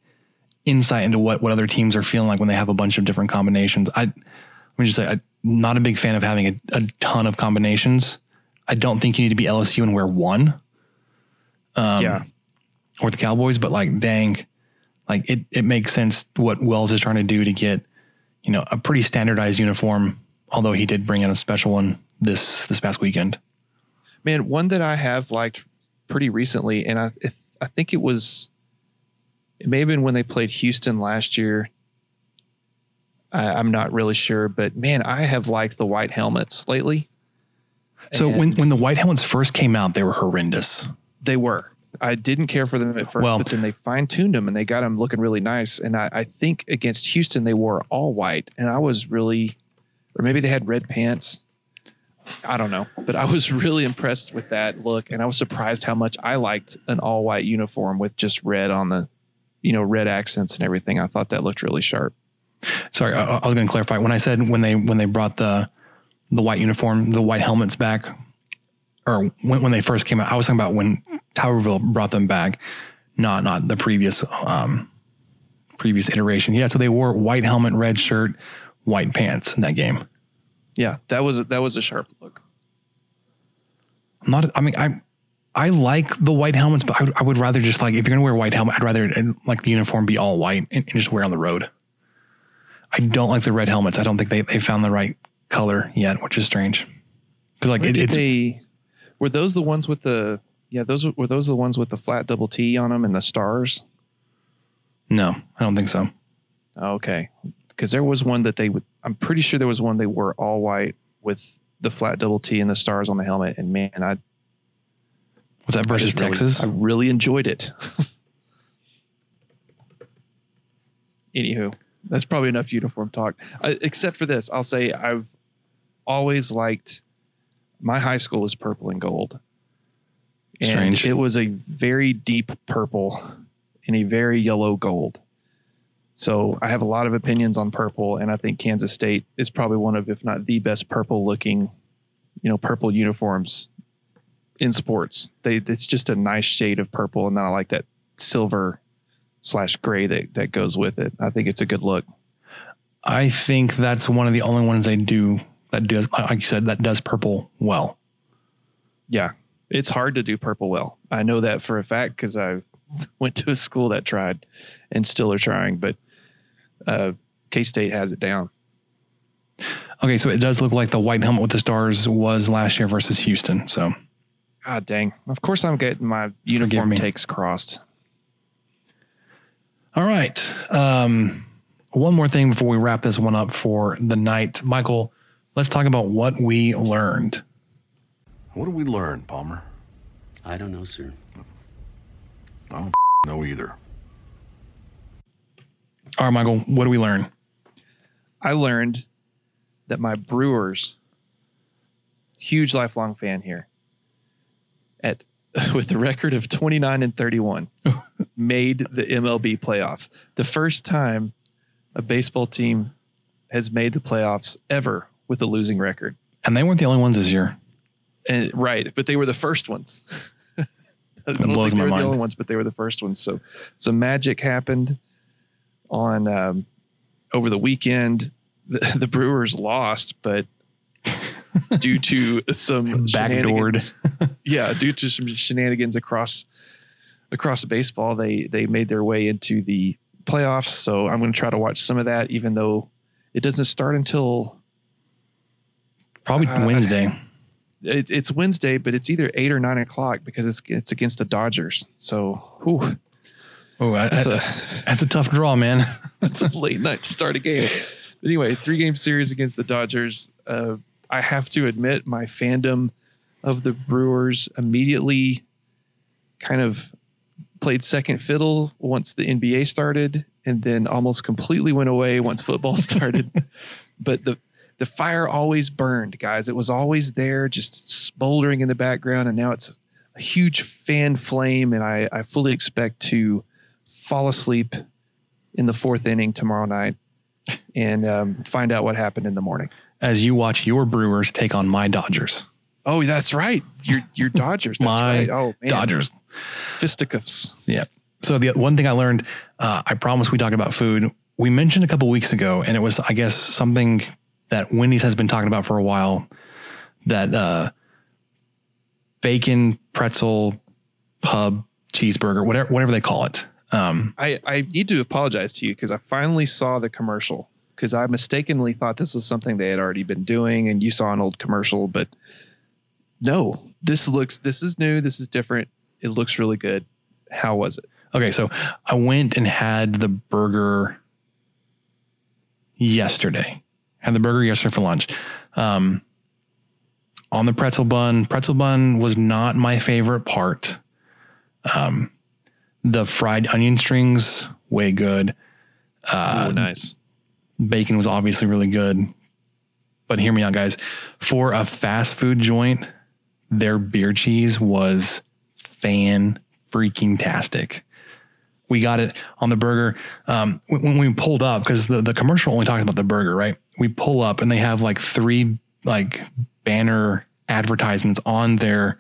insight into what what other teams are feeling like when they have a bunch of different combinations. I let me just say, I'm not a big fan of having a, a ton of combinations. I don't think you need to be LSU and wear one. Um, Yeah. Or the Cowboys, but like, dang, like it it makes sense what Wells is trying to do to get, you know, a pretty standardized uniform. Although he did bring in a special one this this past weekend. man, one that I have liked pretty recently, and I I think it was it may have been when they played Houston last year. I, I'm not really sure, but man, I have liked the white helmets lately. So when when the white helmets first came out, they were horrendous. They were. I didn't care for them at first, Well- but then they fine tuned them and they got them looking really nice. And I, I think against Houston they wore all white, and I was really, or maybe they had red pants. I don't know, but I was really impressed with that look, and I was surprised how much I liked an all white uniform with just red on the, you know, red accents and everything. I thought that looked really sharp. Sorry, I, I was going to clarify when I said when they when they brought the the white uniform, the white helmets back, or when, when they first came out. I was talking about when Tuberville brought them back, not not the previous um, previous iteration. Yeah, so they wore white helmet, red shirt, white pants in that game. Yeah, that was that was a sharp look. I'm not. I mean, I I like the white helmets, but I would, I would rather just like if you're gonna wear a white helmet, I'd rather like the uniform be all white and, and just wear on the road. I don't like the red helmets. I don't think they they found the right color yet, which is strange. Because like it, it's they were those the ones with the yeah those were those the ones with the flat double T on them and the stars. no, I don't think so. Okay, because there was one that they would. I'm pretty sure there was one they were all white with the flat double T and the stars on the helmet. And man, I Was that versus I just really- Texas? I really enjoyed it. Anywho, that's probably enough uniform talk. Uh, except for this, I'll say I've always liked my high school was purple and gold. And Strange. it was a very deep purple and a very yellow gold. So I have a lot of opinions on purple, and I think Kansas State is probably one of, if not the best purple looking, you know, purple uniforms in sports. They it's just a nice shade of purple, and then I like that silver slash gray that that goes with it. I think it's a good look. I think that's one of the only ones they do that does, like you said, that does purple well. Yeah, it's hard to do purple well. I know that for a fact because I went to a school that tried and still are trying, but uh, K State has it down. Okay, so it does look like the white helmet with the stars was last year versus Houston. So, God dang! Of course, I'm getting my uniform takes crossed. all right. Um, one more thing before we wrap this one up for the night, Michael. Let's talk about what we learned. What did we learn, Palmer? I don't know, sir. I don't know either. All right, Michael. What do we learn? I learned that my Brewers, huge lifelong fan here, at with a record of 29 and 31, made the MLB playoffs. The first time a baseball team has made the playoffs ever with a losing record. And they weren't the only ones this year. And right, but they were the first ones. I don't think they were mind. the only ones, but they were the first ones. So some magic happened on um, over the weekend. The, the Brewers lost, but due to some Backdoored. yeah, due to some shenanigans across across baseball, they they made their way into the playoffs. So I'm going to try to watch some of that, even though it doesn't start until Probably Uh, Wednesday. it, it's Wednesday, but it's either eight or nine o'clock because it's it's against the Dodgers. So, whew, Oh, I- that's I- a that's a tough draw, man. that's a late night to start a game. But anyway, three game series against the Dodgers. Uh, I have to admit, my fandom of the Brewers immediately kind of played second fiddle once the NBA started, and then almost completely went away once football started. but the the fire always burned, guys. It was always there, just smoldering in the background, and now it's a huge fan flame, and I, I fully expect to fall asleep in the fourth inning tomorrow night and um, find out what happened in the morning. As you watch your Brewers take on my Dodgers. Oh, that's right. Your your Dodgers. That's My right. Oh, man. Dodgers. Fisticuffs. Yeah. So the one thing I learned, uh, I promise we talk about food. We mentioned a couple weeks ago, and it was, I guess, something that Wendy's has been talking about for a while. That uh, bacon pretzel pub cheeseburger, whatever whatever they call it. Um, I, I need to apologize to you because I finally saw the commercial because I mistakenly thought this was something they had already been doing and you saw an old commercial, but no, this looks, this is new. This is different. It looks really good. How was it? Okay, so I went and had the burger yesterday. Had the burger yesterday for lunch. Um, on the pretzel bun, pretzel bun was not my favorite part. Um, the fried onion strings, way good. Uh, oh, nice. Bacon was obviously really good. But hear me out, guys. For a fast food joint, their beer cheese was fan freaking tastic. We got it on the burger. Um, when, we pulled up, because the, the commercial only talks about the burger, right? We pull up and they have like three like banner advertisements on their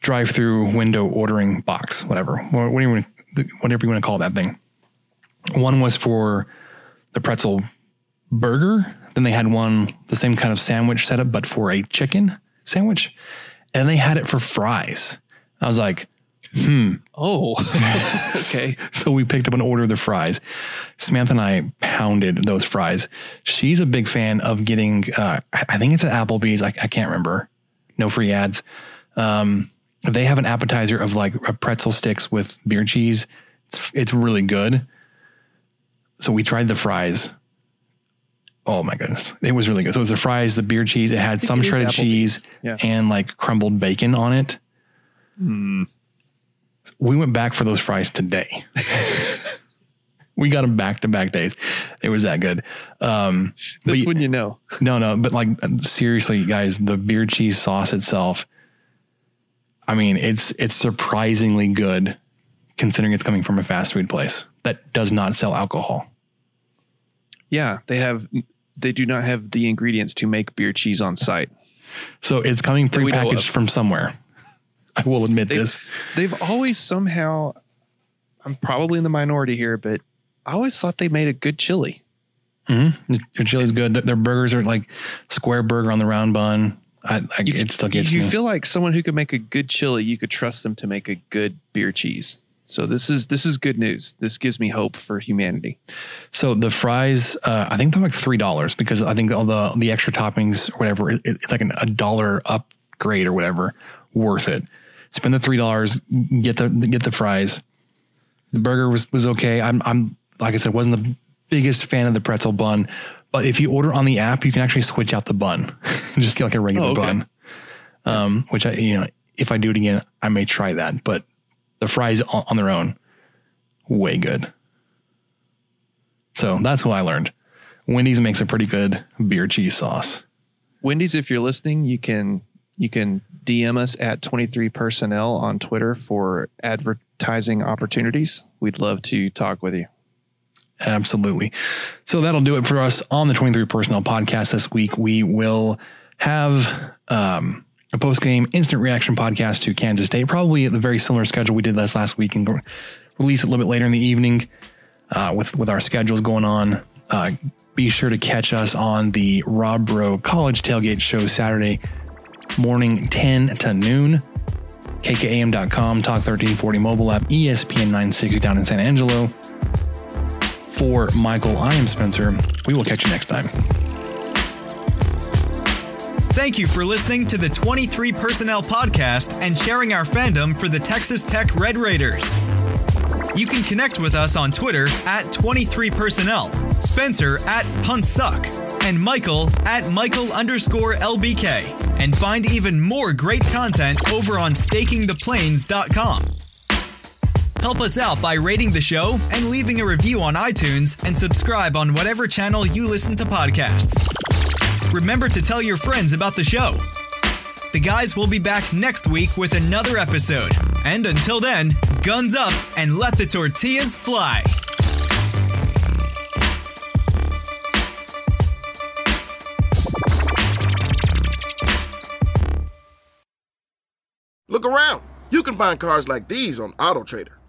drive through window ordering box, whatever. What, do you want whatever you want to call that thing. One was for the pretzel burger. Then they had one, the same kind of sandwich setup, but for a chicken sandwich. And they had it for fries. I was like, hmm. Oh, okay. so we picked up an order of the fries. Samantha and I pounded those fries. She's a big fan of getting, uh, I I think it's at Applebee's. I, I can't remember. No free ads. Um, they have an appetizer of like a pretzel sticks with beer cheese. It's, it's really good. So we tried the fries. Oh my goodness. It was really good. So it was the fries, the beer cheese. It had some it shredded cheese Yeah. and like crumbled bacon on it. Hmm. We went back for those fries today. we got them back to back days. It was that good. Um, That's but- when you know. no, no, but like seriously, guys, the beer cheese sauce itself. I mean, it's it's surprisingly good, considering it's coming from a fast food place that does not sell alcohol. Yeah, they have. They do not have the ingredients to make beer cheese on site. So it's coming prepackaged from somewhere. I will admit They- this. They've always somehow. I'm probably in the minority here, but I always thought they made a good chili. Mm-hmm. Their chili's good. Their burgers are like square burger on the round bun. I, I it still gets you me. feel like someone who could make a good chili, you could trust them to make a good beer cheese. So this is this is good news. This gives me hope for humanity. So the fries, uh, I think they're like three dollars because I think all the the extra toppings or whatever, it, it's like an, a dollar upgrade or whatever, worth it. Spend the three dollars, get the get the fries. The burger was was okay. I'm I'm like I said, wasn't the biggest fan of the pretzel bun, but if you order on the app, you can actually switch out the bun, just get like a regular Oh, okay. bun. Um, which I you know if I do it again, I may try that. But the fries on, on their own, way good. So that's what I learned. Wendy's makes a pretty good beer cheese sauce. Wendy's, if you're listening, you can you can DM us at 23 personnel on Twitter for advertising opportunities. We'd love to talk with you. Absolutely. So that'll do it for us on the 23 Personnel podcast this week. We will have um, a post game instant reaction podcast to Kansas State, probably at the very similar schedule we did last last week, and release it a little bit later in the evening uh, with with our schedules going on. Uh, be sure to catch us on the Rob Bro College Tailgate Show Saturday morning, 10 to noon. KKAM.com, Talk 1340 mobile app, ESPN 960 down in San Angelo. For Michael, I am Spencer. We will catch you next time. Thank you for listening to the 23 Personnel Podcast and sharing our fandom for the Texas Tech Red Raiders. You can connect with us on Twitter at 23personnel, Spencer at Puntsuck, and Michael at Michael underscore LBK. And find even more great content over on stakingtheplains.com. Help us out by rating the show and leaving a review on iTunes and subscribe on whatever channel you listen to podcasts. Remember to tell your friends about the show. The guys will be back next week with another episode. And until then, guns up and let the tortillas fly. Look around. You can find cars like these on AutoTrader,